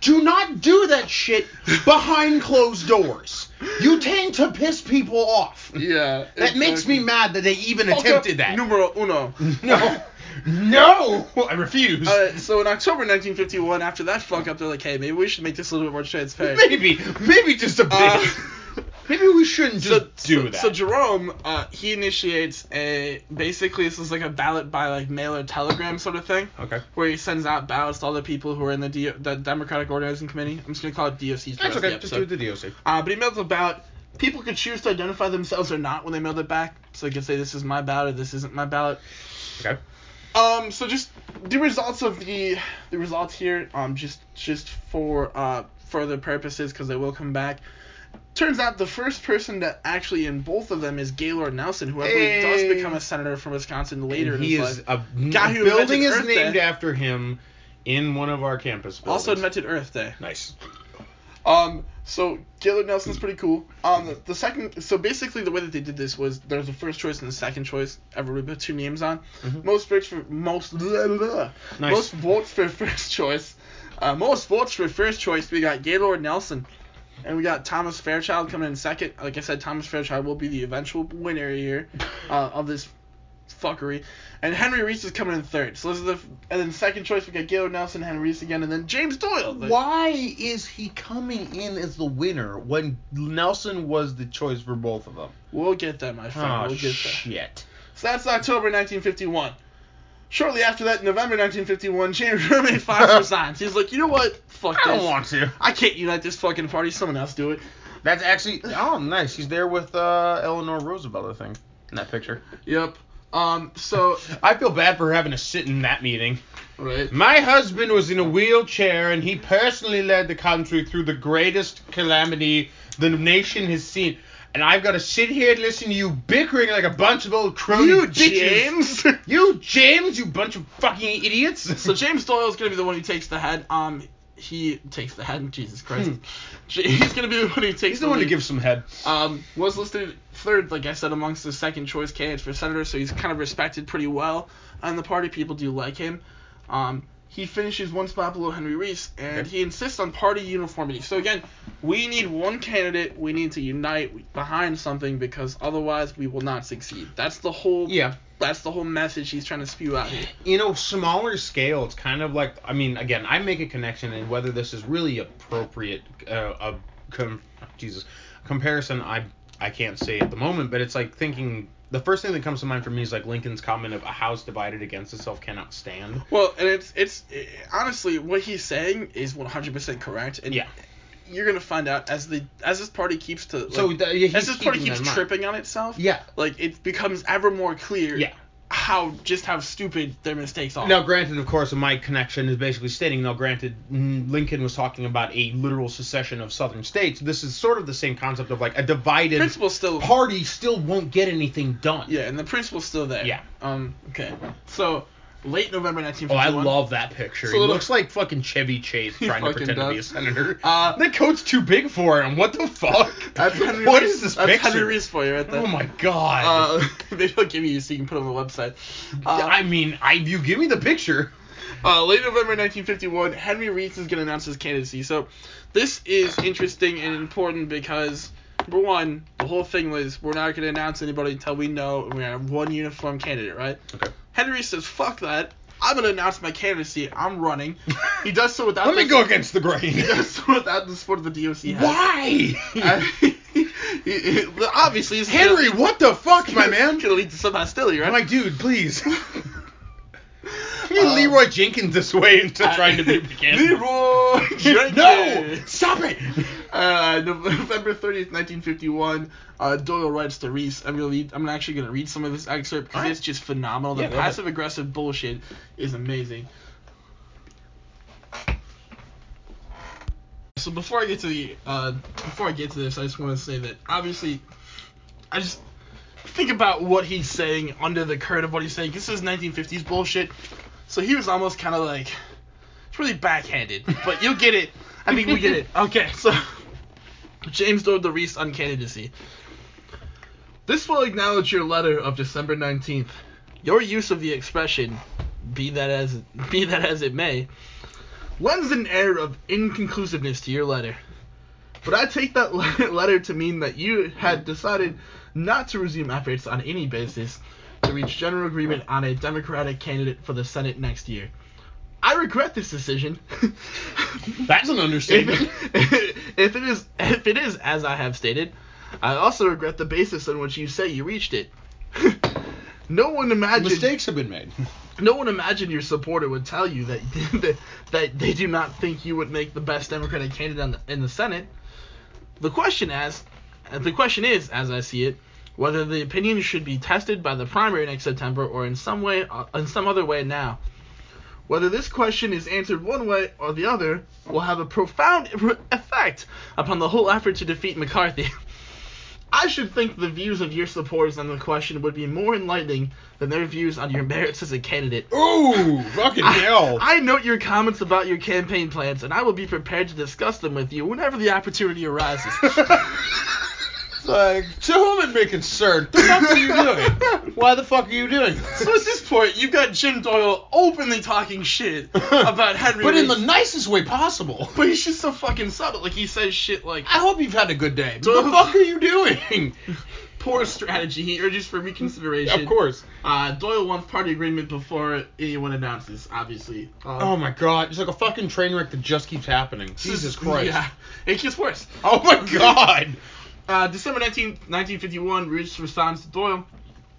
Do not do that shit behind closed doors. You tend to piss people off. Yeah. That makes me mad that they even up attempted that. Numero uno. No, no, I refuse. Uh, so in October 1951, after that fuck up, they're like, "Hey, maybe we should make this a little bit more transparent." maybe, maybe just a bit. Uh, maybe we shouldn't just so, do so, that. So Jerome, uh, he initiates a basically this is like a ballot by like mail or telegram sort of thing, okay. where he sends out ballots to all the people who are in the D- the Democratic Organizing Committee. I'm just gonna call it DOC. That's okay. the Just do the DOC. Uh, but he mails a ballot. People could choose to identify themselves or not when they mailed it back. So they could say this is my ballot, or this isn't my ballot. Okay. Um, so just the results of the the results here, um, just just for uh further purposes, because they will come back. Turns out the first person to actually in both of them is Gaylord Nelson, who I believe does become a senator from Wisconsin later in he his is life. a, Guy who building is Earth named Day. after him in one of our campus buildings. Also invented Earth Day. Nice. Um, so Gaylord Nelson's pretty cool. Um, the, the second, so basically the way that they did this was there was a first choice and a second choice. Everybody put two names on. Mhm. Most votes for most blah, blah. Nice. most votes for first choice. Uh, most votes for first choice. We got Gaylord Nelson, and we got Thomas Fairchild coming in second. Like I said, Thomas Fairchild will be the eventual winner here uh, of this fuckery. And Henry Reese is coming in third. So this is the and then second choice we got Gaylord Nelson, Henry Reese again, and then James Doyle. The- Why is he coming in as the winner when Nelson was the choice for both of them? We'll get that, my friend. Oh we'll get that. shit! So that's October 1951. Shortly after that, November 1951, James Jermaine Fox resigns. He's like, you know what? Fuck I this. I don't want to. I can't unite this fucking party. Someone else do it. That's actually oh nice. He's there with uh, Eleanor Roosevelt, I think, in that picture. Yep. Um. So. I feel bad for having to sit in that meeting. Right. My husband was in a wheelchair and he personally led the country through the greatest calamity the nation has seen. And I've got to sit here and listen to you bickering like a bunch of old crony You bitches. James. You James, you bunch of fucking idiots. so James Doyle is gonna be the one who takes the head. Um. He takes the head. Jesus Christ. He's gonna be the one who takes. Hmm. He's the one to lead. give some head. Um, was listed third, like I said, amongst the second choice candidates for senator, so he's kind of respected pretty well and the party. People do like him. Um, he finishes one spot below Henry Reese, and he insists on party uniformity. So again, we need one candidate. We need to unite behind something because otherwise we will not succeed. That's the whole. Yeah. That's the whole message he's trying to spew out here. You know, smaller scale, it's kind of like I mean, again, I make a connection and whether this is really appropriate uh, a com- Jesus comparison I I can't say at the moment, but it's like thinking the first thing that comes to mind for me is like Lincoln's comment of a house divided against itself cannot stand. Well, and it's it's eh, honestly what he's saying is 100% correct, and Yeah. you're gonna find out as the as this party keeps to like, So the, yeah, as this party keeps that in mind. tripping on itself, Yeah. like it becomes ever more clear Yeah. How just how stupid their mistakes are. Now, granted, of course, my connection is basically stating, now, granted, Lincoln was talking about a literal secession of southern states. This is sort of the same concept of like a divided principle's still party still won't get anything done. yeah, and the principle's still there. Yeah. Um. Okay. So late November 1951. Oh, 1951. I love that picture. It's a He little- looks like fucking Chevy Chase trying to fucking pretend to be a senator. Uh, that coat's too big for him. What the fuck? That's Henry What Reese. is this That's picture? Henry Reese for you right there. Oh my god. Uh, maybe I'll give you so you can put it on the website. Uh, I mean, I you give me the picture. Uh, late November 1951, Henry Reese is going to announce his candidacy. So, this is interesting and important because, number one, the whole thing was we're not going to announce anybody until we know we have one uniform candidate, right? Okay. Henry says, fuck that. I'm going to announce my candidacy. I'm running. He does so without Let me the, go against the He does so without the support of the DOC. has. Why? He- he- obviously, he's Henry, what the fuck, my man? To lead to some hostility, right? I'm like, dude, please. Give me Um, Leroy Jenkins this way into Uh, trying to be Buchanan. Leroy Jenkins. no! Stop it! Uh, November 30th, 1951, uh, Doyle writes to Reese. I'm gonna read, I'm actually gonna read some of this excerpt because Alright. it's just phenomenal. The Yeah, passive aggressive bullshit is amazing. So before I get to the uh, before I get to this, I just want to say that obviously, I just think about what he's saying under the current of what he's saying. This is 1950s bullshit. So he was almost kind of like, it's really backhanded, but you'll get it. I think we get it. Okay, so James Doyle the Reese on candidacy. This will acknowledge your letter of December 19th. Your use of the expression, be that as be that as it may, lends an air of inconclusiveness to your letter. But I take that letter to mean that you had decided not to resume efforts on any basis to reach general agreement on a Democratic candidate for the Senate next year. I regret this decision. That's an understatement. if, if it is if it is as I have stated, I also regret the basis on which you say you reached it. no one imagined Mistakes have been made. no one imagined your supporter would tell you that that, that they do not think you would make the best Democratic candidate in the, in the Senate. The question as the question is, as I see it, whether the opinion should be tested by the primary next September or in some way uh, in some other way now. Whether this question is answered one way or the other will have a profound effect upon the whole effort to defeat McCarthy. I should think the views of your supporters on the question would be more enlightening than their views on your merits as a candidate. Ooh, fucking hell. I, I note your comments about your campaign plans, and I will be prepared to discuss them with you whenever the opportunity arises. Like, to whom it may concern, the fuck are you doing? Why the fuck are you doing this? so at this point, you've got Jim Doyle openly talking shit about Henry. But in the nicest way possible. but he's just so fucking subtle. Like he says shit like, I hope you've had a good day. What the fuck are you doing? poor strategy. He urges for reconsideration. Of course. Uh, Doyle wants party agreement before anyone announces, obviously. Uh, Oh my god, it's like a fucking train wreck that just keeps happening. Jesus Christ. Yeah, it gets worse. Oh my god. Uh, December 19, 1951, Reese responds to Doyle.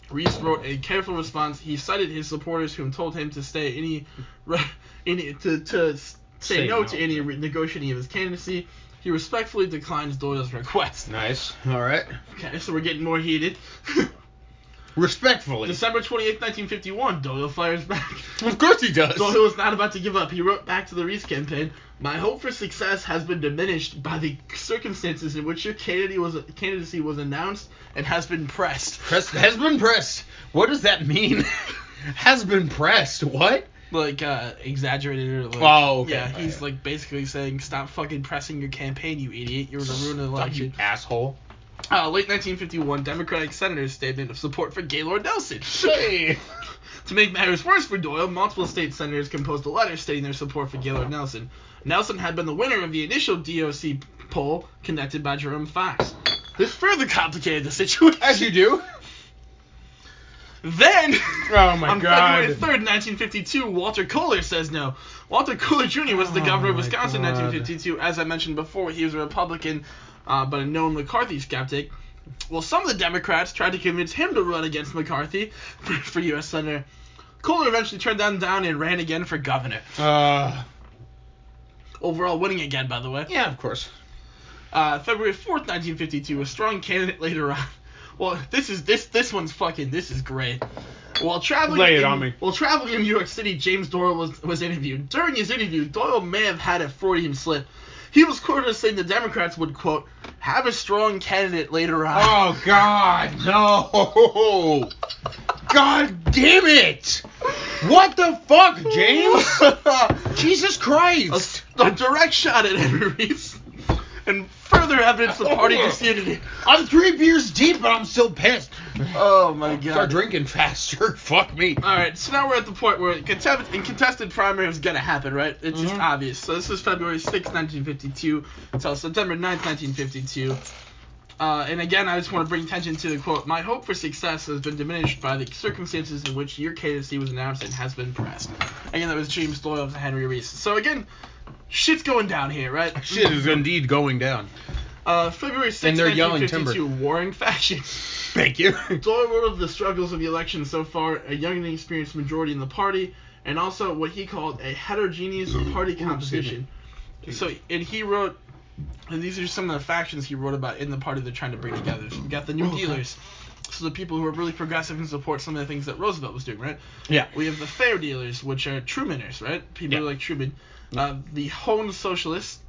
Reese wrote a careful response. He cited his supporters, whom told him to stay any, any to to say, Say no, no. to any negotiating of his candidacy. He respectfully declines Doyle's request. Nice. All right. Okay, so we're getting more heated. Respectfully. December 28, 1951, Doyle fires back. Of course he does. Doyle was not about to give up. He wrote back to the Reese campaign, "My hope for success has been diminished by the circumstances in which your candidacy was candidacy was announced and has been pressed." Press has been pressed. What does that mean? has been pressed. What? Like uh, exaggerated or like. Oh, okay. Yeah, he's right. like basically saying, "Stop fucking pressing your campaign, you idiot. You're gonna ruin the election, You asshole. Uh, late 1951, Democratic senators statement of support for Gaylord Nelson. Hey. To make matters worse for Doyle, multiple state senators composed a letter stating their support for Gaylord Nelson. Nelson had been the winner of the initial DOC poll conducted by Jerome Fox. This further complicated the situation. As you do. Then, Oh my on God. February 3rd, 1952, Walter Kohler says no. Walter Kohler Jr. was the Oh governor of Wisconsin in 1952. As I mentioned before, he was a Republican, uh, but a known McCarthy skeptic. Well, some of the Democrats tried to convince him to run against McCarthy for, for U.S. Senator. Kohler eventually turned them down and ran again for governor. Uh. Overall winning again, by the way. Yeah, of course. Uh, February 4th, 1952, a strong candidate later on. Well, this is this this one's fucking this is great. While traveling Lay it in, on me. While traveling in New York City, James Doyle was was interviewed. During his interview, Doyle may have had a Freudian slip. He was quoted as saying the Democrats would quote have a strong candidate later on. Oh God, no! God damn it! What the fuck, James? Jesus Christ! A, direct shot at Henry Reese, and further evidence of party Oh. disunity. I'm three beers deep, but I'm still pissed. Oh my god. Start drinking faster. Fuck me. All right, so now we're at the point where contested, in contested primary is gonna happen, right? It's just Mhm. obvious. So this is February 6, 1952, until September 9, 1952. Uh, and again, I just want to bring attention to the quote: "My hope for success has been diminished by the circumstances in which your candidacy was announced and has been pressed." Again, that was James Doyle and Henry Reese. So again, shit's going down here, right? Shit is indeed going down. Uh, February 6, And they're yelling 1952, warring factions. Thank you. Doyle wrote of the struggles of the election so far, a young and inexperienced majority in the party, and also what he called a heterogeneous party composition. So, and he wrote, and these are some of the factions he wrote about in the party they're trying to bring together. So we got the New Dealers, so the people who are really progressive and support some of the things that Roosevelt was doing, right? Yeah. We have the Fair Dealers, which are Trumaners, right? People Yeah. like Truman. Uh, the Hoan Socialists,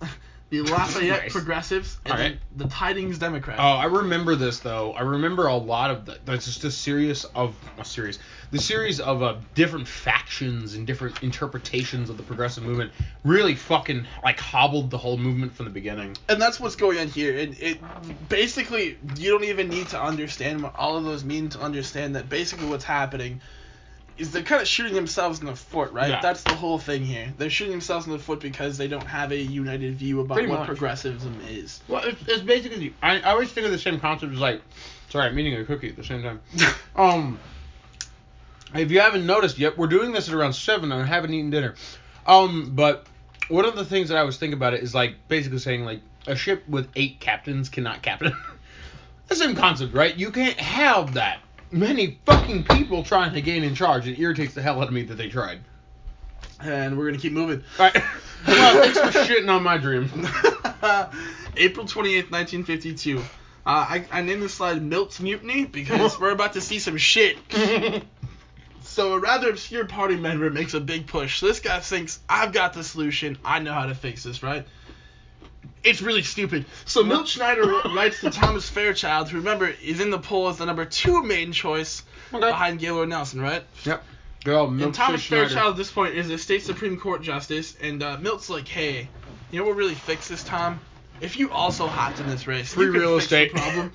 the LaFollette Nice. Progressives, and then the Tidings Democrats. Oh, I remember this though. I remember a lot of the, that's just a series of a series, the series of uh, different factions and different interpretations of the progressive movement really fucking like hobbled the whole movement from the beginning. and that's what's going on here. It, it basically you don't even need to understand what all of those mean to understand that basically what's happening is they're kind of shooting themselves in the foot, right? Yeah. That's the whole thing here. They're shooting themselves in the foot because they don't have a united view about Pretty what much. progressivism is. Well, it's, it's basically I, I always think of the same concept as like, sorry, I'm eating a cookie at the same time. Um, if you haven't noticed yet, we're doing this at around seven, and I haven't eaten dinner. Um, but one of the things that I was thinking about it is like basically saying like a ship with eight captains cannot captain. the same concept, right? You can't have that many fucking people trying to gain in charge. It irritates the hell out of me that they tried. and we're gonna keep moving. All right. well, thanks for shitting on my dream. April 28th, 1952. Uh, I, I named this slide Milt's Mutiny because we're about to see some shit. So a rather obscure party member makes a big push. This guy thinks, I've got the solution. I know how to fix this, right? It's really stupid. So Milt Schneider writes to Thomas Fairchild, who remember is in the poll as the number two main choice Okay. behind Gaylord Nelson, right? Yep. Girl, And Thomas Schneider. Fairchild at this point is a state Supreme Court justice, and uh, Milt's like, hey, you know what really fix this, Tom? If you also hopped in this race, Free you real fix estate. problem.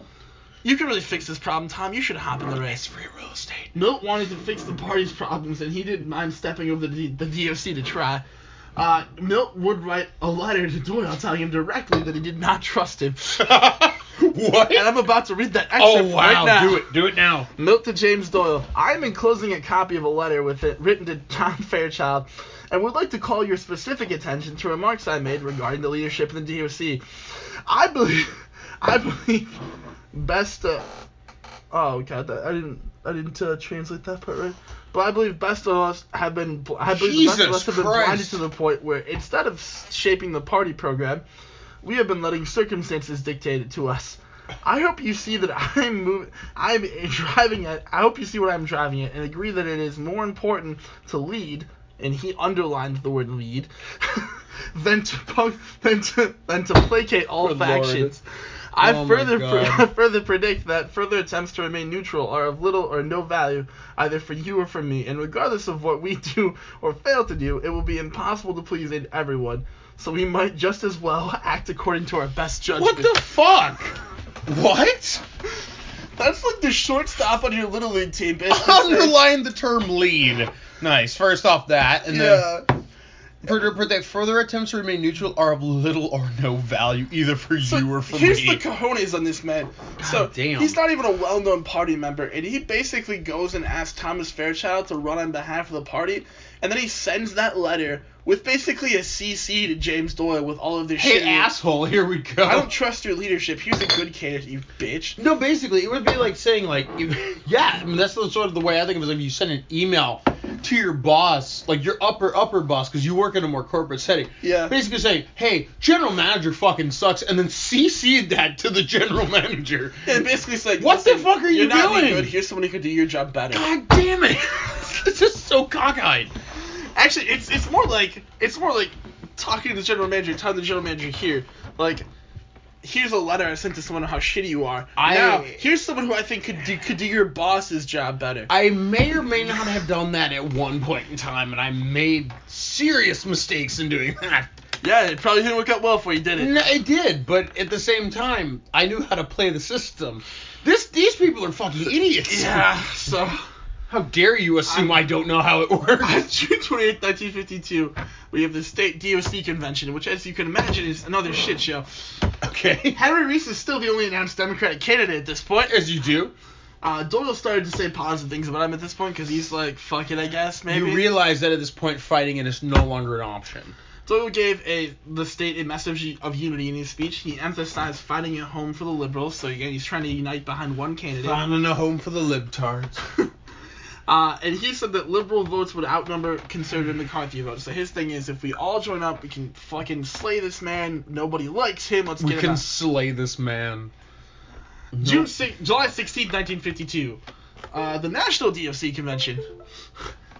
You can really fix this problem, Tom. You should hop in the race. free real estate. Milt wanted to fix the party's problems, and he didn't mind stepping over the, the DOC to try. Uh, Milt would write a letter to Doyle telling him directly that he did not trust him. What? And I'm about to read that excerpt oh wow! right now. Do it. Do it now. Milt to James Doyle. I am enclosing a copy of a letter with it written to John Fairchild and would like to call your specific attention to remarks I made regarding the leadership in the DOC. I believe I believe best uh, Oh god, that, I didn't I didn't uh, translate that part right. But I believe best of us have been I believe the best of us have been blinded to the point where instead of shaping the party program, we have been letting circumstances dictate it to us. I hope you see that I'm moving. I'm driving at. I hope you see what I'm driving at, and agree that it is more important to lead, and he underlined the word lead, than to than to than to placate all Good Lord. I Oh further. I further predict that further attempts to remain neutral are of little or no value either for you or for me, and regardless of what we do or fail to do, it will be impossible to please everyone. So we might just as well act according to our best judgment. What the fuck? What? That's like the shortstop on your little league team, Underline the term lead. Nice. First off that, and then yeah. further further attempts to remain neutral are of little or no value either for So you or for here's me. the cojones on this man. so damn. he's not even a well-known party member, and he basically goes and asks Thomas Fairchild to run on behalf of the party, and then he sends that letter with basically a CC to James Doyle with all of this hey shit. asshole, here we go. I don't trust your leadership. Here's a good candidate, you bitch. No, basically, it would be like saying, like, yeah, I mean, that's the sort of the way I think of it. Is like you send an email to your boss, like your upper upper boss, because you work in a more corporate setting. Yeah. Basically saying, hey, general manager fucking sucks, and then CC that to the general manager. And basically it's like, What the fuck are you you're not doing? good. Here's someone who could do your job better. God damn it! this is so cockeyed. Actually, it's it's more like it's more like talking to the general manager, telling the general manager here, like, here's a letter I sent to someone on how shitty you are. I- now here's someone who I think could do could do your boss's job better. I may or may not have done that at one point in time, and I made serious mistakes in doing that. yeah, it probably didn't work out well for you, did it? No, it did, but at the same time, I knew how to play the system. This, these people are fucking idiots. Yeah. So. How dare you assume I don't know how it On works? June 28, 1952, we have the state DOC convention, which, as you can imagine, is another shit show. okay. Henry Reese is still the only announced Democratic candidate at this point. As you do, Uh, Doyle started to say positive things about him at this point because he's like, fuck it, I guess, maybe. you realize that at this point, fighting it is no longer an option. Doyle gave a the state a message of unity in his speech. He emphasized fighting at home for the liberals, so again, he's trying to unite behind one candidate. Finding a home for the libtards. Uh, and he said that liberal votes would outnumber conservative McCarthy votes. So his thing is, if we all join up, we can fucking slay this man. Nobody likes him. Let's we get him can out. slay this man. June six, July 16, 1952. Uh, the National DOC Convention.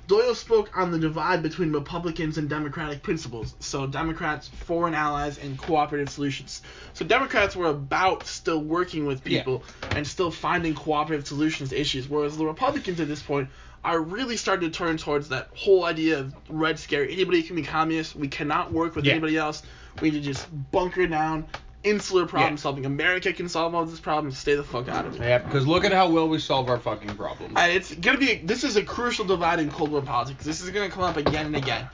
Doyle spoke on the divide between Republicans and Democratic principles. So Democrats, foreign allies, and cooperative solutions. So Democrats were about still working with Yeah. people and still finding cooperative solutions to issues, whereas the Republicans at this point are really starting to turn towards that whole idea of red scare. Anybody can be communist. We cannot work with Yeah. anybody else. We need to just bunker down. Insular problem Yeah. solving. America can solve all this problem. Stay the fuck out of it. Yeah, because look at how well we solve our fucking problems. Uh, it's gonna be. This is a crucial divide in Cold War politics. This is gonna come up again and again.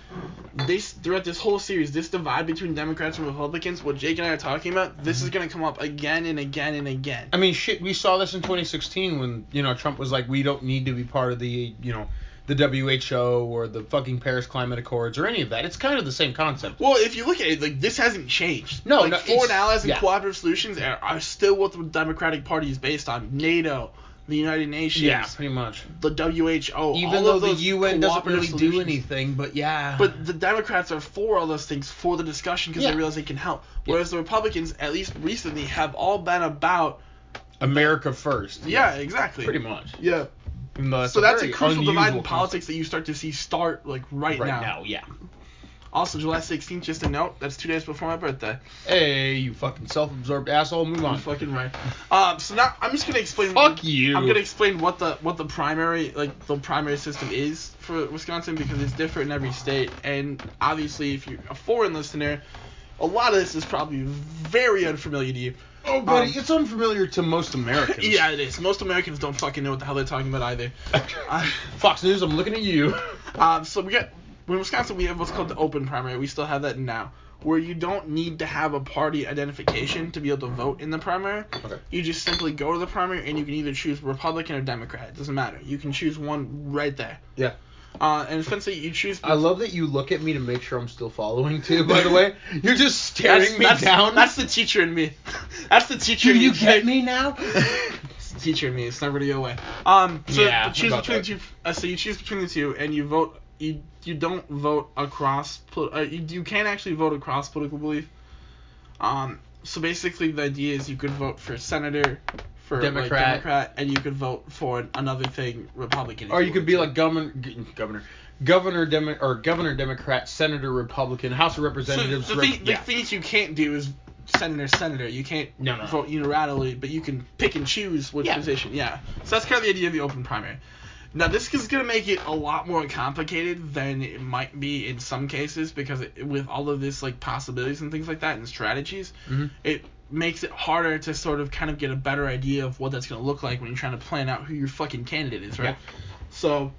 This throughout this whole series, this divide between Democrats and Republicans, what Jake and I are talking about, this is gonna come up again and again and again. I mean, shit, we saw this in 2016 when, you know, Trump was like, we don't need to be part of the, you know, the WHO or the fucking Paris Climate Accords or any of that. It's kind of the same concept. Well, if you look at it, like this hasn't changed. No, like no, foreign allies and yeah. cooperative solutions are, are still what the Democratic Party is based on. NATO, the United Nations, Yeah, pretty much. the WHO. Even though the UN doesn't really do anything, but yeah. But the Democrats are for all those things for the discussion because Yeah. they realize they can help. Yeah. Whereas the Republicans, at least recently, have all been about. America first. Yeah, exactly. Pretty much. Yeah. Even though so that's a crucial divide in politics that you start to see start like right, right now. now. Yeah. Also, July 16th, just a note, that's two days before my birthday. Hey, you fucking self-absorbed asshole. Move You're on. fucking right. Um, so now I'm just gonna explain. Fuck you. I'm gonna explain what the what the primary like the primary system is for Wisconsin because it's different in every state, and obviously if you're a foreign listener, a lot of this is probably very unfamiliar to you. Oh, buddy, Um, it's unfamiliar to most Americans. Yeah, it is. Most Americans don't fucking know what the hell they're talking about either. Uh, Fox News, I'm looking at you. um, so we got in Wisconsin we have what's called the open primary. We still have that now, where you don't need to have a party identification to be able to vote in the primary. Okay. You just simply go to the primary and you can either choose Republican or Democrat. It doesn't matter. You can choose one right there. Yeah. Uh, and essentially you choose. I love that you look at me to make sure I'm still following too. By the way, you're just staring that's, me that's, down. That's the teacher in me. That's the teacher. Do you me. get me now? It's the teacher in me. It's never gonna go away. Um. So Yeah, choose between that. the two. Uh, so you choose between the two, and you vote. You you don't vote across. pol- Uh, you, you can't actually vote across political belief. Um. So basically, the idea is you could vote for senator, for like, Democrat. Democrat, and you could vote for another thing Republican. or you could be wanted like governor, governor, governor, Demo- or governor Democrat, senator Republican, House of. Representatives. So the, Rep- the yeah. things you can't do is senator, senator. You can't No, no. vote unilaterally, but you can pick and choose which Yeah. position. Yeah. So that's kind of the idea of the open primary. Now this is gonna make it a lot more complicated than it might be in some cases because it, with all of this like possibilities and things like that and strategies, Mhm. it makes it harder to sort of kind of get a better idea of what that's gonna look like when you're trying to plan out who your fucking candidate is, right? So.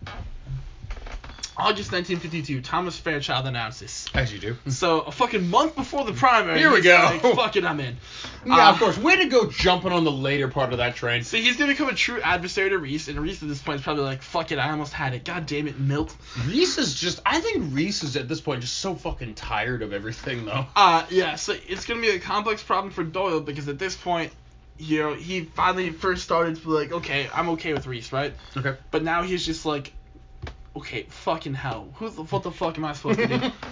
August 1952, Thomas Fairchild announces. As you do. So a fucking month before the primary, Here we go. Like, Fuck it, I'm in. Yeah, Uh, of course. Way to go jumping on the later part of that train. So he's gonna become a true adversary to Reese, and Reese at this point is probably like, "Fuck it, I almost had it. God damn it, Milt." Reese is just. I think Reese is at this point just so fucking tired of everything, though. Uh, yeah. So it's gonna be a complex problem for Doyle because at this point, you know, he finally first started to be like, "Okay, I'm okay with Reese, right?" Okay. But now he's just like, "Okay, fucking hell, who the what the fuck am I supposed to do?"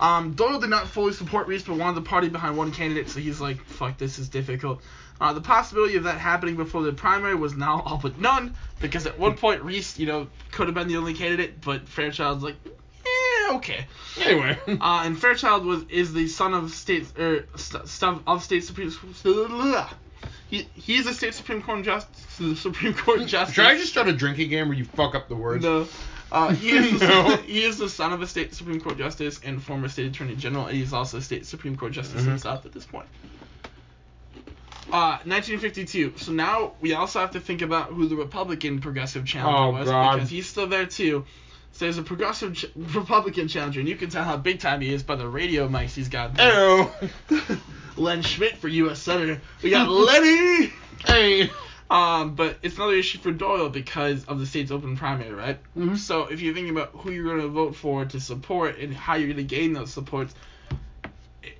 Um, Doyle did not fully support Reese, but wanted the party behind one candidate, so he's like, fuck, this is difficult. Uh, the possibility of that happening before the primary was now all but none, because at one point Reese, you know, could have been the only candidate, but Fairchild's like, eh, okay. Anyway. Uh, and Fairchild was is the son of state er, st- st- of state supreme. He he is a state supreme court justice. Supreme Court justice. Should I just start a drinking game where you fuck up the words? No. Uh, he, is the, he is the son of a state Supreme Court justice and former state attorney general, and he's also a state Supreme Court justice Mhm. himself at this point. Uh, 1952. So now we also have to think about who the Republican progressive challenger Oh, was God. because he's still there too. So there's a progressive ch- Republican challenger, and you can tell how big time he is by the radio mics he's got. there. Len Schmidt for U.S. Senator. We got Lenny. Hey. Um, but it's another issue for Doyle because of the state's open primary, right? Mhm. So if you're thinking about who you're going to vote for to support and how you're going to gain those supports,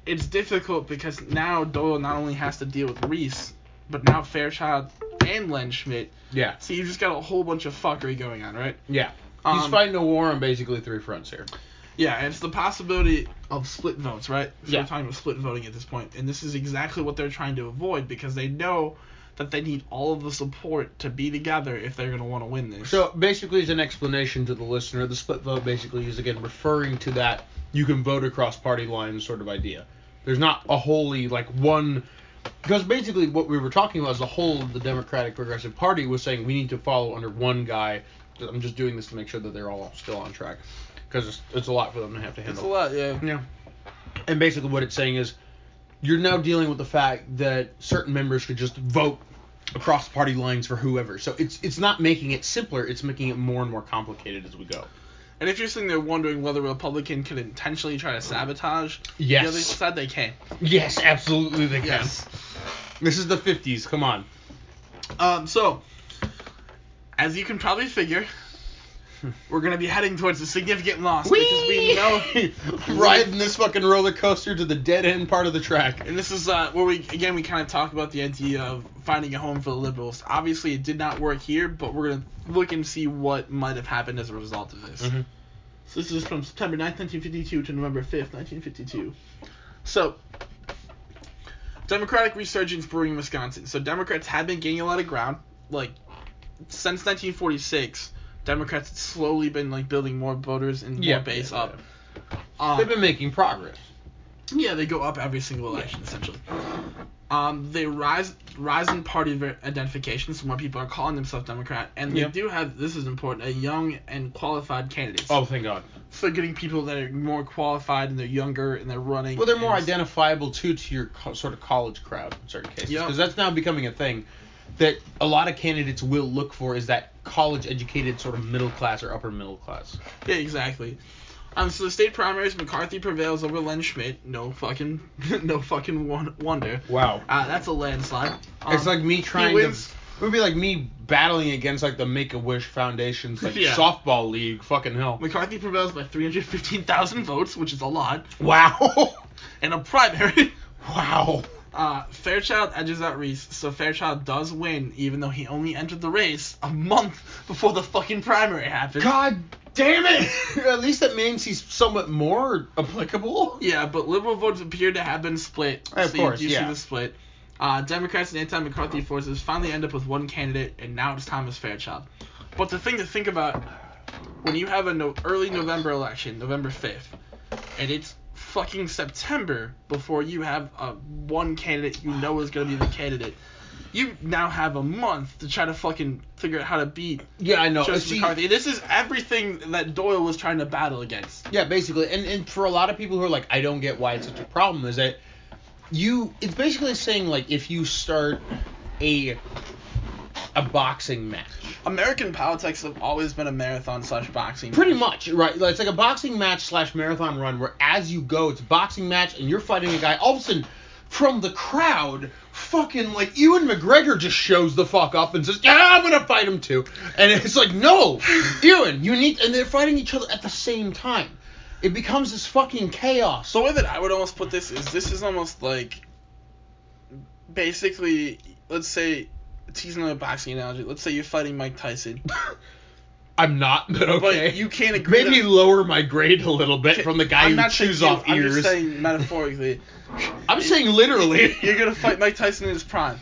it's difficult because now Doyle not only has to deal with Reese, but now Fairchild and Len Schmidt. Yeah. So you've just got a whole bunch of fuckery going on, right? Yeah. He's Um, fighting a war on basically three fronts here. Yeah, and it's the possibility of split votes, right? So Yeah. We're talking about split voting at this point, and this is exactly what they're trying to avoid because they know that they need all of the support to be together if they're going to want to win this. So basically, as an explanation to the listener, the split vote basically is again referring to that you can vote across party lines sort of idea. There's not a wholly like one. Because basically, what we were talking about is the whole of the Democratic Progressive Party was saying we need to follow under one guy. I'm just doing this to make sure that they're all still on track, because it's, it's a lot for them to have to handle. it's a lot, yeah. Yeah. And basically, what it's saying is, you're now dealing with the fact that certain members could just vote across party lines for whoever. So it's it's not making it simpler. It's making it more and more complicated as we go. And if you're sitting there wondering whether a Republican could intentionally try to sabotage Yes. the other side, they can. Yes, absolutely they can. Yes. This is the 50s. Come on. Um, so, as you can probably figure, we're going to be heading towards a significant loss because we know. riding this fucking roller coaster to the dead end part of the track. And this is uh, where we again we kind of talk about the idea of finding a home for the liberals. Obviously, it did not work here, but we're gonna look and see what might have happened as a result of this. Mhm. So this is from September 9th, 1952 to November 5th, 1952. So, Democratic resurgence brewing in Wisconsin. So Democrats have been gaining a lot of ground, like since 1946. Democrats had slowly been like building more voters and more base yeah, up. Um, They've been making progress. yeah, they go up every single election essentially. Um, they rise rise in party identification, so more people are calling themselves Democrat, and they Yep. do have this is important a young and qualified candidates. Oh, thank God. so getting people that are more qualified and they're younger and they're running. Well, they're more identifiable too to your co- sort of college crowd in certain cases, Yep. because that's now becoming a thing that a lot of candidates will look for is that college educated sort of middle class or upper middle class. Yeah, exactly. Um, so the state primaries, McCarthy prevails over Len Schmidt. No fucking, no fucking wonder. Wow. Uh, that's a landslide. Um, it's like me trying to. wins- It would be like me battling against like the Make a Wish Foundation's like Yeah. softball league. Fucking hell. McCarthy prevails by 315,000 votes, which is a lot, Wow. in a primary. wow. Uh, Fairchild edges out Reese, so Fairchild does win, even though he only entered the race a month before the fucking primary happened. God damn it! At least that means he's somewhat more applicable. Yeah, but liberal votes appear to have been split. Of so course, you, you yeah. see the split. Uh, Democrats and anti-McCarthy forces finally end up with one candidate, and now it's Thomas Fairchild. But the thing to think about when you have an no- early November election, November 5th, and it's fucking September before you have a one candidate you know is gonna be the candidate. You now have a month to try to fucking figure out how to beat Yeah, I know. Joseph See, McCarthy. This is everything that Doyle was trying to battle against. Yeah, basically, and and for a lot of people who are like, I don't get why it's such a problem, is that you, it's basically saying like if you start a a boxing match, American politics have always been a marathon slash boxing. pretty match. much, right? It's like a boxing match slash marathon run where as you go, it's a boxing match and you're fighting a guy. All of a sudden, from the crowd, fucking like Ewan McGregor just shows the fuck up and says, "Yeah, I'm gonna fight him too," and it's like, no, Ewan, you need, and they're fighting each other at the same time. It becomes this fucking chaos. So the way that I would almost put this is this is almost like basically let's say it's using a boxing analogy. Let's say you're fighting Mike Tyson, I'm not, but okay. but you can't agree. Maybe to, lower my grade a little bit from the guy I'm who not saying chews you, off I'm ears. just saying metaphorically. I'm saying literally. You're gonna fight Mike Tyson in his prime.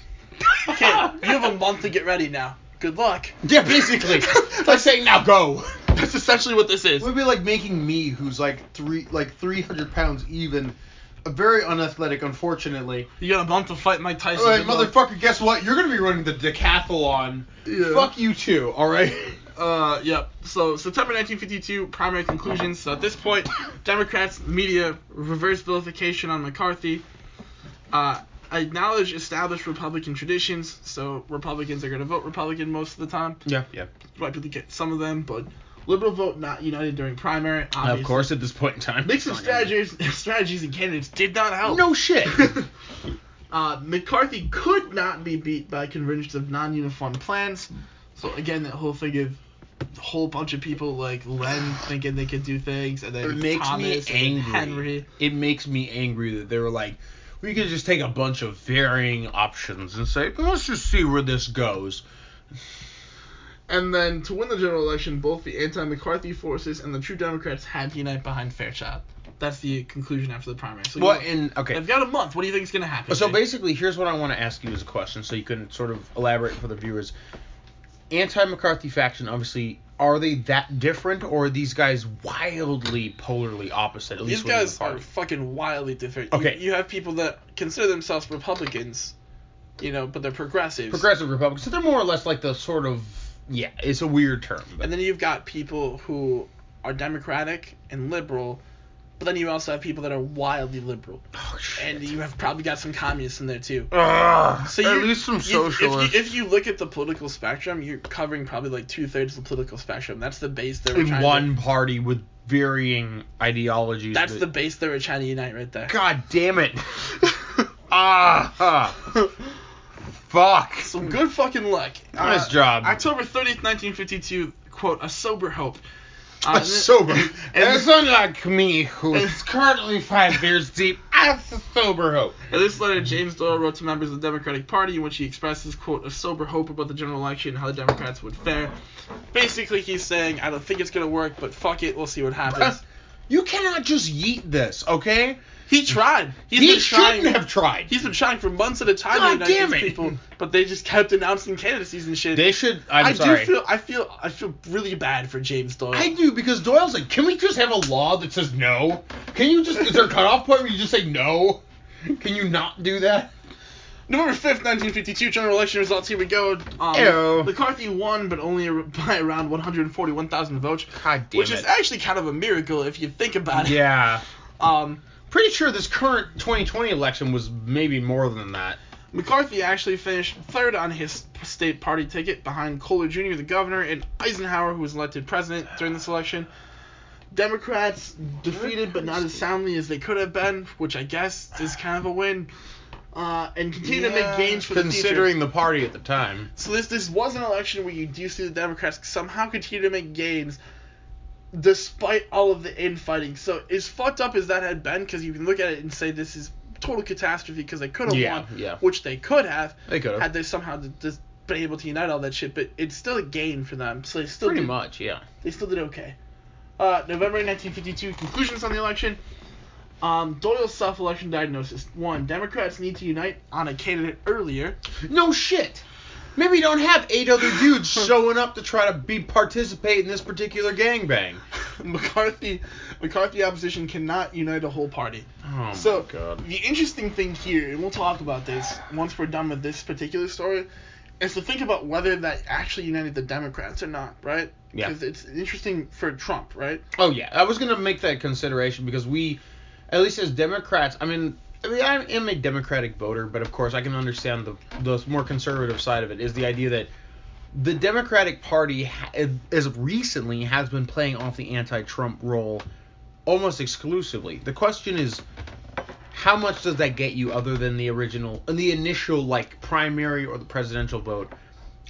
Okay, you have a month to get ready now. Good luck. yeah, basically. like saying now go. That's essentially what this is. It would be like making me, who's like three, like 300 pounds even, a very unathletic, unfortunately. You got a month to fight Mike Tyson. All right, Good luck. motherfucker, guess what? You're gonna be running the decathlon. Yeah. Fuck you too. All right. Uh, yep. So September 1952 primary conclusions. So at this point, Democrats media reverse vilification on McCarthy. Uh, acknowledge established Republican traditions. So Republicans are going to vote Republican most of the time. Yeah. Yeah. Might be get some of them, but liberal vote not united during primary. Obviously. Of course, at this point in time. Mix of it's not strategies, strategies and candidates did not help. No shit. Uh, McCarthy could not be beat by convergence of non-uniform plans. So again, that whole thing of a whole bunch of people like Len thinking they could do things, and then it makes Thomas me angry. Henry. It makes me angry that they were like, we could just take a bunch of varying options and say, let's just see where this goes. And then to win the general election, both the anti-McCarthy forces and the True Democrats had to unite behind Fairchild. That's the conclusion after the primary. So Well, know, and okay. they've got a month. What do you think is going to happen? So Jay? basically, here's what I want to ask you as a question, so you can sort of elaborate for the viewers. Anti-McCarthy faction, obviously, are they that different, or are these guys wildly polarly opposite? At least These within guys the are fucking wildly different. You- Okay. You, have people that consider themselves Republicans, you know, but they're progressives. progressive Republicans. So they're more or less like the sort of yeah, it's a weird term. But And then you've got people who are Democratic and liberal, but then you also have people that are wildly liberal. oh, shit. And you have probably got some communists in there too. Ugh, So at you- least some socialists. If you, if you look at the political spectrum, you're covering probably like two thirds of the political spectrum. That's the base they were in one To, party with varying ideologies. that's that- the base they were trying to unite right there. God damn it. ah. Fuck. Some good fucking luck. Uh, Nice job. October 30th, 1952, quote, a sober hope. Uh, A sober. and- It's unlike me, who is currently five beers deep. That's a sober hope. In this letter, James Doyle wrote to members of the Democratic Party in which he expresses, quote, a sober hope about the general election and how the Democrats would fare. Basically, he's saying, I don't think it's going to work, but fuck it, we'll see what happens. You cannot just yeet this, okay? He tried. He's he been trying, shouldn't have tried. He's been trying for months at a time God to unite damn these it. people, but they just kept announcing candidacies and shit. They should. I'm I sorry. do feel, I feel, I feel really bad for James Doyle. I do because Doyle's like, can we just have a law that says no? Can you just? Is there a cutoff point where you just say no? Can you not do that? November 5th, 1952, general election results. Here we go. Um, Ew. McCarthy won, but only by around 141,000 votes, God damn which it. is actually kind of a miracle if you think about it. yeah. Um, Pretty sure this current 2020 election was maybe more than that. McCarthy actually finished third on his state party ticket behind Kohler Jr., the governor, and Eisenhower, who was elected president during this election. Democrats defeated, but not as soundly as they could have been, which I guess is kind of a win. Uh, and continue to make gains for the considering the party at the time. So this this was an election where you do see the Democrats somehow continue to make gains despite all of the infighting. So as fucked up as that had been, because you can look at it and say this is total catastrophe because they could have Yeah, won, yeah. which they could have They could had they somehow just been able to unite all that shit. But it's still a gain for them. So they still Pretty did, much, yeah. they still did okay. Uh, November 1952 conclusions on the election. Um, Doyle's self-election diagnosis: One, Democrats need to unite on a candidate earlier. No shit. Maybe you don't have eight other dudes showing up to try to be participate in this particular gangbang. McCarthy McCarthy opposition cannot unite a whole party. Oh so my god. the interesting thing here, and we'll talk about this once we're done with this particular story, is to think about whether that actually united the Democrats or not, right? Yeah. Because it's interesting for Trump, right? Oh yeah, I was gonna make that consideration because we, at least as Democrats, I mean, I mean, I am a Democratic voter, but of course I can understand the the more conservative side of it is the idea that the Democratic Party as recently has been playing off the anti-Trump role almost exclusively. The question is. How much does that get you other than the original, the initial like primary or the presidential vote?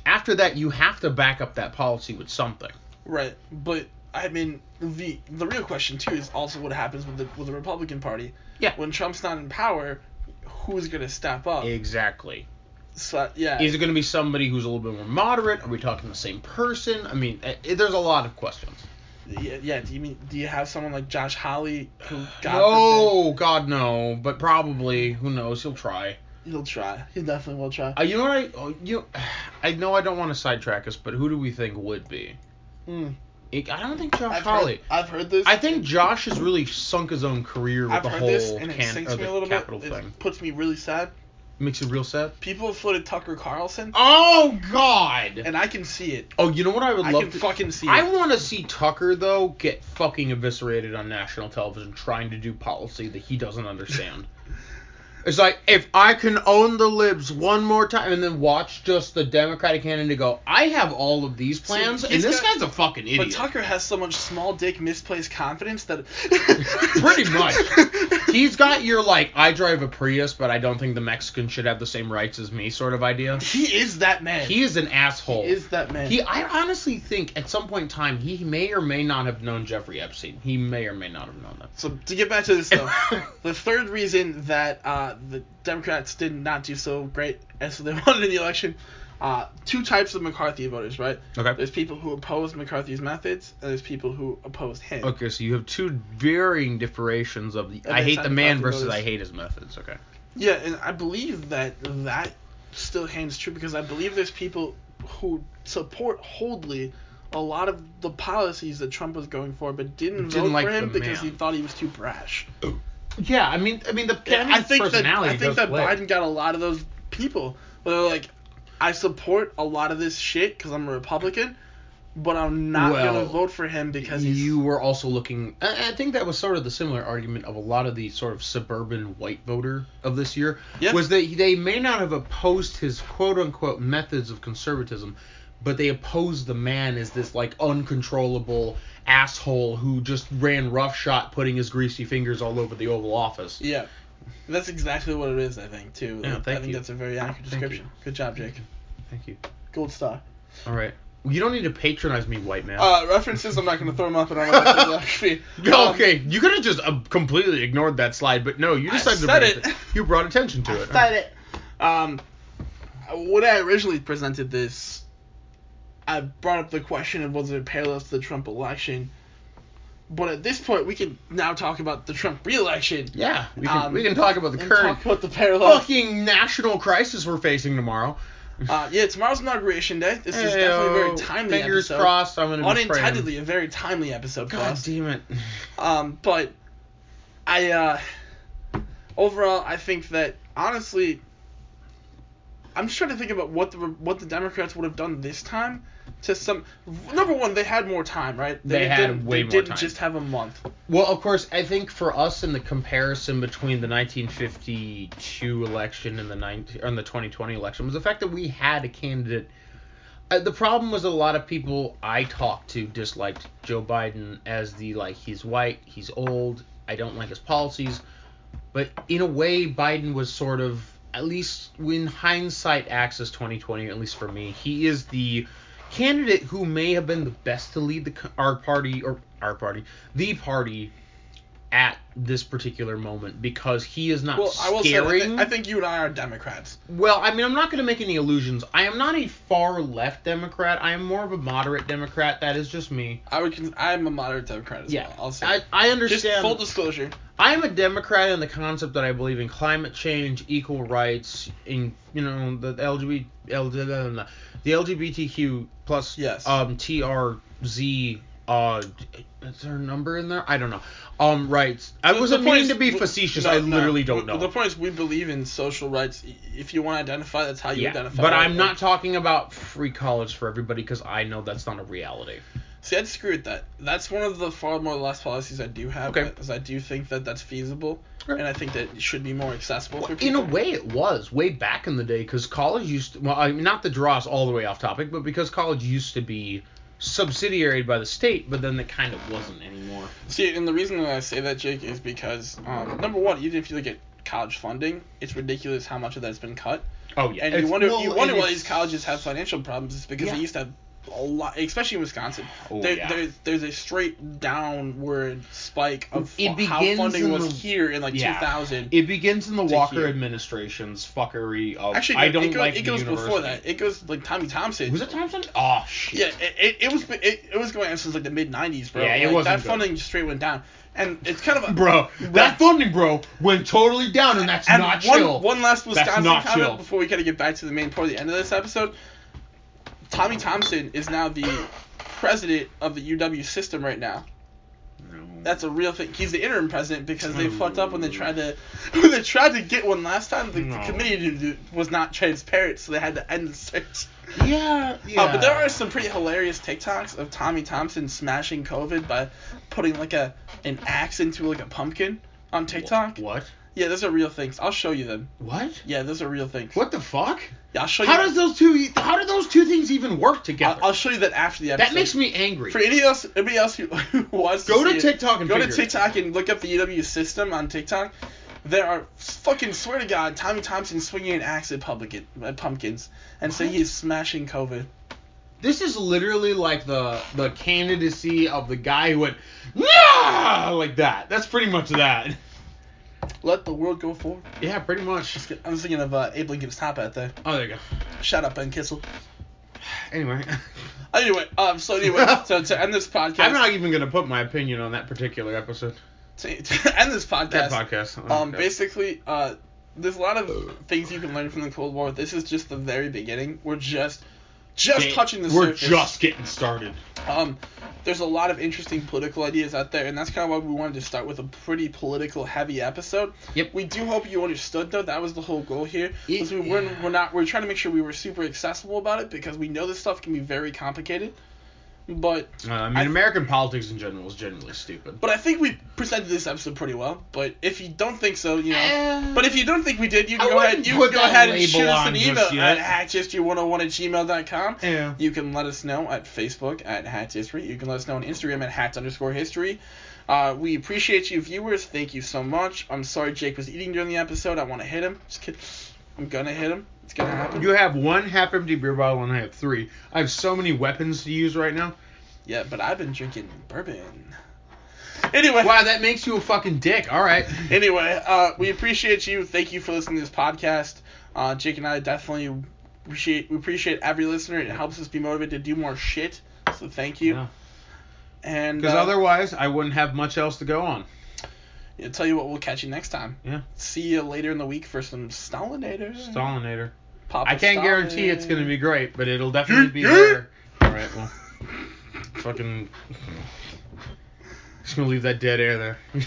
After that, you have to back up that policy with something. Right. But I mean, the the real question too is also what happens with the with the Republican Party. Yeah. When Trump's not in power, who's gonna step up? Exactly. So yeah. Is it going to be somebody who's a little bit more moderate? Are we talking the same person? I mean, eh, eh, there's a lot of questions. Yeah, yeah. Do you mean do you have someone like Josh Hawley who God forbid- no, God no, but probably who knows? He'll try. He'll try. He definitely will try. Uh, you know what? I oh, you, I know I don't want to sidetrack us, but who do we think would be? Mm. I I don't think Josh I've Hawley. heard, I've heard this. I think Josh has really sunk his own career with I've the heard whole this, and it can, sinks uh, me a little capital bit. thing. It puts me really sad. Makes you real sad. People have floated Tucker Carlson, Oh God. and I can see it. Oh, you know what I would I love to. fucking see I want to see Tucker though get fucking eviscerated on national television trying to do policy that he doesn't understand. it's like if I can own the libs one more time and then watch just the Democratic candidate go, I have all of these plans, and this got- guy's a fucking idiot. But Tucker has so much small dick misplaced confidence that Pretty much. He's got your like I drive a Prius, but I don't think the Mexican should have the same rights as me sort of idea. he is that man. He is an asshole. He is that man. He, I honestly think at some point in time he may or may not have known Jeffrey Epstein. He may or may not have known that. So to get back to this though, the third reason that uh, the Democrats did not do so great as they wanted in the election, uh, two types of McCarthy voters, right? Okay. There's people who oppose McCarthy's methods, and there's people who oppose him. Okay, so you have two varying differentiations of the And I hate the man McCarthy versus voters. I hate his methods. Okay. Yeah, and I believe that that still hangs true because I believe there's people who support Holdley a lot of the policies that Trump was going for, but didn't, Didn't vote like for him because man. he thought he was too brash. Yeah, I mean, I mean the I think that I think that play. Biden got a lot of those people. They're like, I support a lot of this shit because I'm a Republican, but I'm not Well, gonna vote for him because he's you were also looking. I, I think that was sort of the similar argument of a lot of the sort of suburban white voter of this year. Yeah. Was that they may not have opposed his quote unquote methods of conservatism, but they oppose the man as this like uncontrollable asshole who just ran roughshod, putting his greasy fingers all over the Oval Office. yeah. That's exactly what it is, I think, too. Yeah, thank I think you. that's a very accurate description. Good job, Jake. Thank you. Gold star. All right. You don't need to patronize me, white man. Uh, references, I'm not going to throw them up in our biography. Um, okay, you could have just uh, completely ignored that slide, but no, you I decided to said bring it. You brought attention to I it. said it. Um, when I originally presented this, I brought up the question of was it a parallel to the Trump election. But at this point, we can now talk about the Trump re-election. Yeah, we can, Um, we can talk about the current talk about the parallel. fucking national crisis we're facing tomorrow. Uh, yeah, tomorrow's inauguration day. This is definitely a very timely Fingers episode. crossed, I'm gonna. Unintendedly, a very timely episode God damn it. Um, but I uh, overall, I think that honestly, I'm just trying to think about what the what the Democrats would have done this time. To some number one, they had more time, right? They had didn't, way they more didn't time. just have a month. Well, of course, I think for us in the comparison between the 1952 election and the 19 or the 2020 election was the fact that we had a candidate Uh, the problem was a lot of people I talked to disliked Joe Biden as the like he's white, he's old, I don't like his policies. But in a way, Biden was sort of at least when hindsight acts as 2020, at least for me, he is the candidate who may have been the best to lead the our party or our party, the party at this particular moment because he is not Well, I will say, that I scaring. think, I think you and I are Democrats. Well, I mean, I'm not going to make any illusions. I am not a far left Democrat. I am more of a moderate Democrat. That is just me. I would. Con- I'm a moderate Democrat as Yeah, well. I'll say. I, I Just understand. full disclosure. I am a Democrat in the concept that I believe in climate change, equal rights, in you know the LGBT, the LGBTQ plus Yes. um TRZ. Uh, is there a number in there? I don't know. Um, rights. I The- wasn't meaning to be facetious. no, I no. literally don't know. The point is, we believe in social rights. If you want to identify, that's how you yeah, identify. but? I'm not talking about free college for everybody because I know that's not a reality. See, I disagree with that. That's one of the far more last policies I do have. Okay. I do think that that's feasible, Okay. and I think that it should be more accessible for people. in a way, it was way back in the day because college used to, well, I mean, not to draw us all the way off topic, but because college used to be subsidiaried by the state, but then it kind of wasn't anymore. See, and the reason that I say that, Jake, is because um, number one, even if you look at college funding, it's ridiculous how much of that's been cut. Oh yeah, And It's- you wonder, well, you wonder why these colleges have financial problems. It's because Yeah. they used to have a lot, especially in Wisconsin. Oh, there, yeah. there's, there's a straight downward spike of It fu- how funding in was the- here in like yeah. 2000. It begins in the Walker here. administration's fuckery of Actually, I don't it, go- like it the goes before that. It goes like Tommy Thompson. Was it Thompson? Oh shit. Yeah, it, it, it was it, it was going on since like the mid '90s, bro. Yeah, it Like, wasn't that good. funding just straight went down, and it's kind of a Bro, that funding, bro, went totally down, and that's And not one, chill. one last Wisconsin comment chill. before we kind of get back to the main part of the end of this episode. Tommy Thompson is now the president of the UW system right now. That's a real thing. He's the interim president because they fucked up when they tried to when they tried to get one last time. The, the committee was not transparent, so they had to end the search. yeah, yeah. Uh, but there are some pretty hilarious TikToks of Tommy Thompson smashing COVID by putting like a an axe into like a pumpkin on TikTok. What? Yeah, those are real things. I'll show you them. What? Yeah, those are real things. What the fuck? Yeah, I'll show you. How does those two? How do those two things even work together? I'll, I'll show you that after the episode. that makes me angry. For anybody else, anybody else who, who wants Go to, to see it, TikTok and go to. TikTok and look up the UW system on TikTok. There are fucking swear to God, Tommy Thompson swinging an axe at pumpkin at pumpkins and saying he's smashing COVID. This is literally like the the candidacy of the guy who went yeah like that. That's pretty much that. Let the world go forward. Yeah, pretty much. I was thinking of uh, Abe Lincoln's top hat there. Oh, there you go. Shout out Ben Kissel. Anyway, Anyway, um, so anyway, so to end this podcast, I'm not even gonna put my opinion on that particular episode. to, to end this podcast, That podcast. Um, Okay. basically, uh, there's a lot of things you can learn from the Cold War. This is just the very beginning. We're just, just They- touching the We're surface. just getting started. Um, there's a lot of interesting political ideas out there, and that's kind of why we wanted to start with a pretty political heavy episode. Yep. We do hope you understood though. That was the whole goal here. It- Because we weren't, we're not, we're trying to make sure we were super accessible about it because we know this stuff can be very complicated. But Uh, I mean, I- American politics in general is generally stupid. but I think we presented this episode pretty well. But if you don't think so, you know. Eh, But if you don't think we did, you can I go ahead. You put can go ahead and shoot us an email yet. at hackhistory101 at gmail.com. yeah. You can let us know at Facebook at Hacked History. You can let us know on Instagram at Hacked underscore History. Uh, we appreciate you, viewers. Thank you so much. I'm sorry Jake was eating during the episode. I want to hit him. Just kidding. I'm gonna hit him. It's gonna happen. You have one half empty beer bottle and I have three. I have so many weapons to use right now. Yeah, but I've been drinking bourbon. Anyway. Wow, that makes you a fucking dick. All right. Anyway, uh, we appreciate you. Thank you for listening to this podcast. Uh, Jake and I definitely appreciate we appreciate every listener. It helps us be motivated to do more shit. So thank you. Yeah. And Because uh, otherwise, I wouldn't have much else to go on. I'll tell you what, we'll catch you next time. Yeah. See you later in the week for some Stalinator. Stalinator. Papa I can't Stalin. guarantee it's gonna be great, but it'll definitely be Yeah. there. All right. Well, fucking. Just gonna leave that dead air there.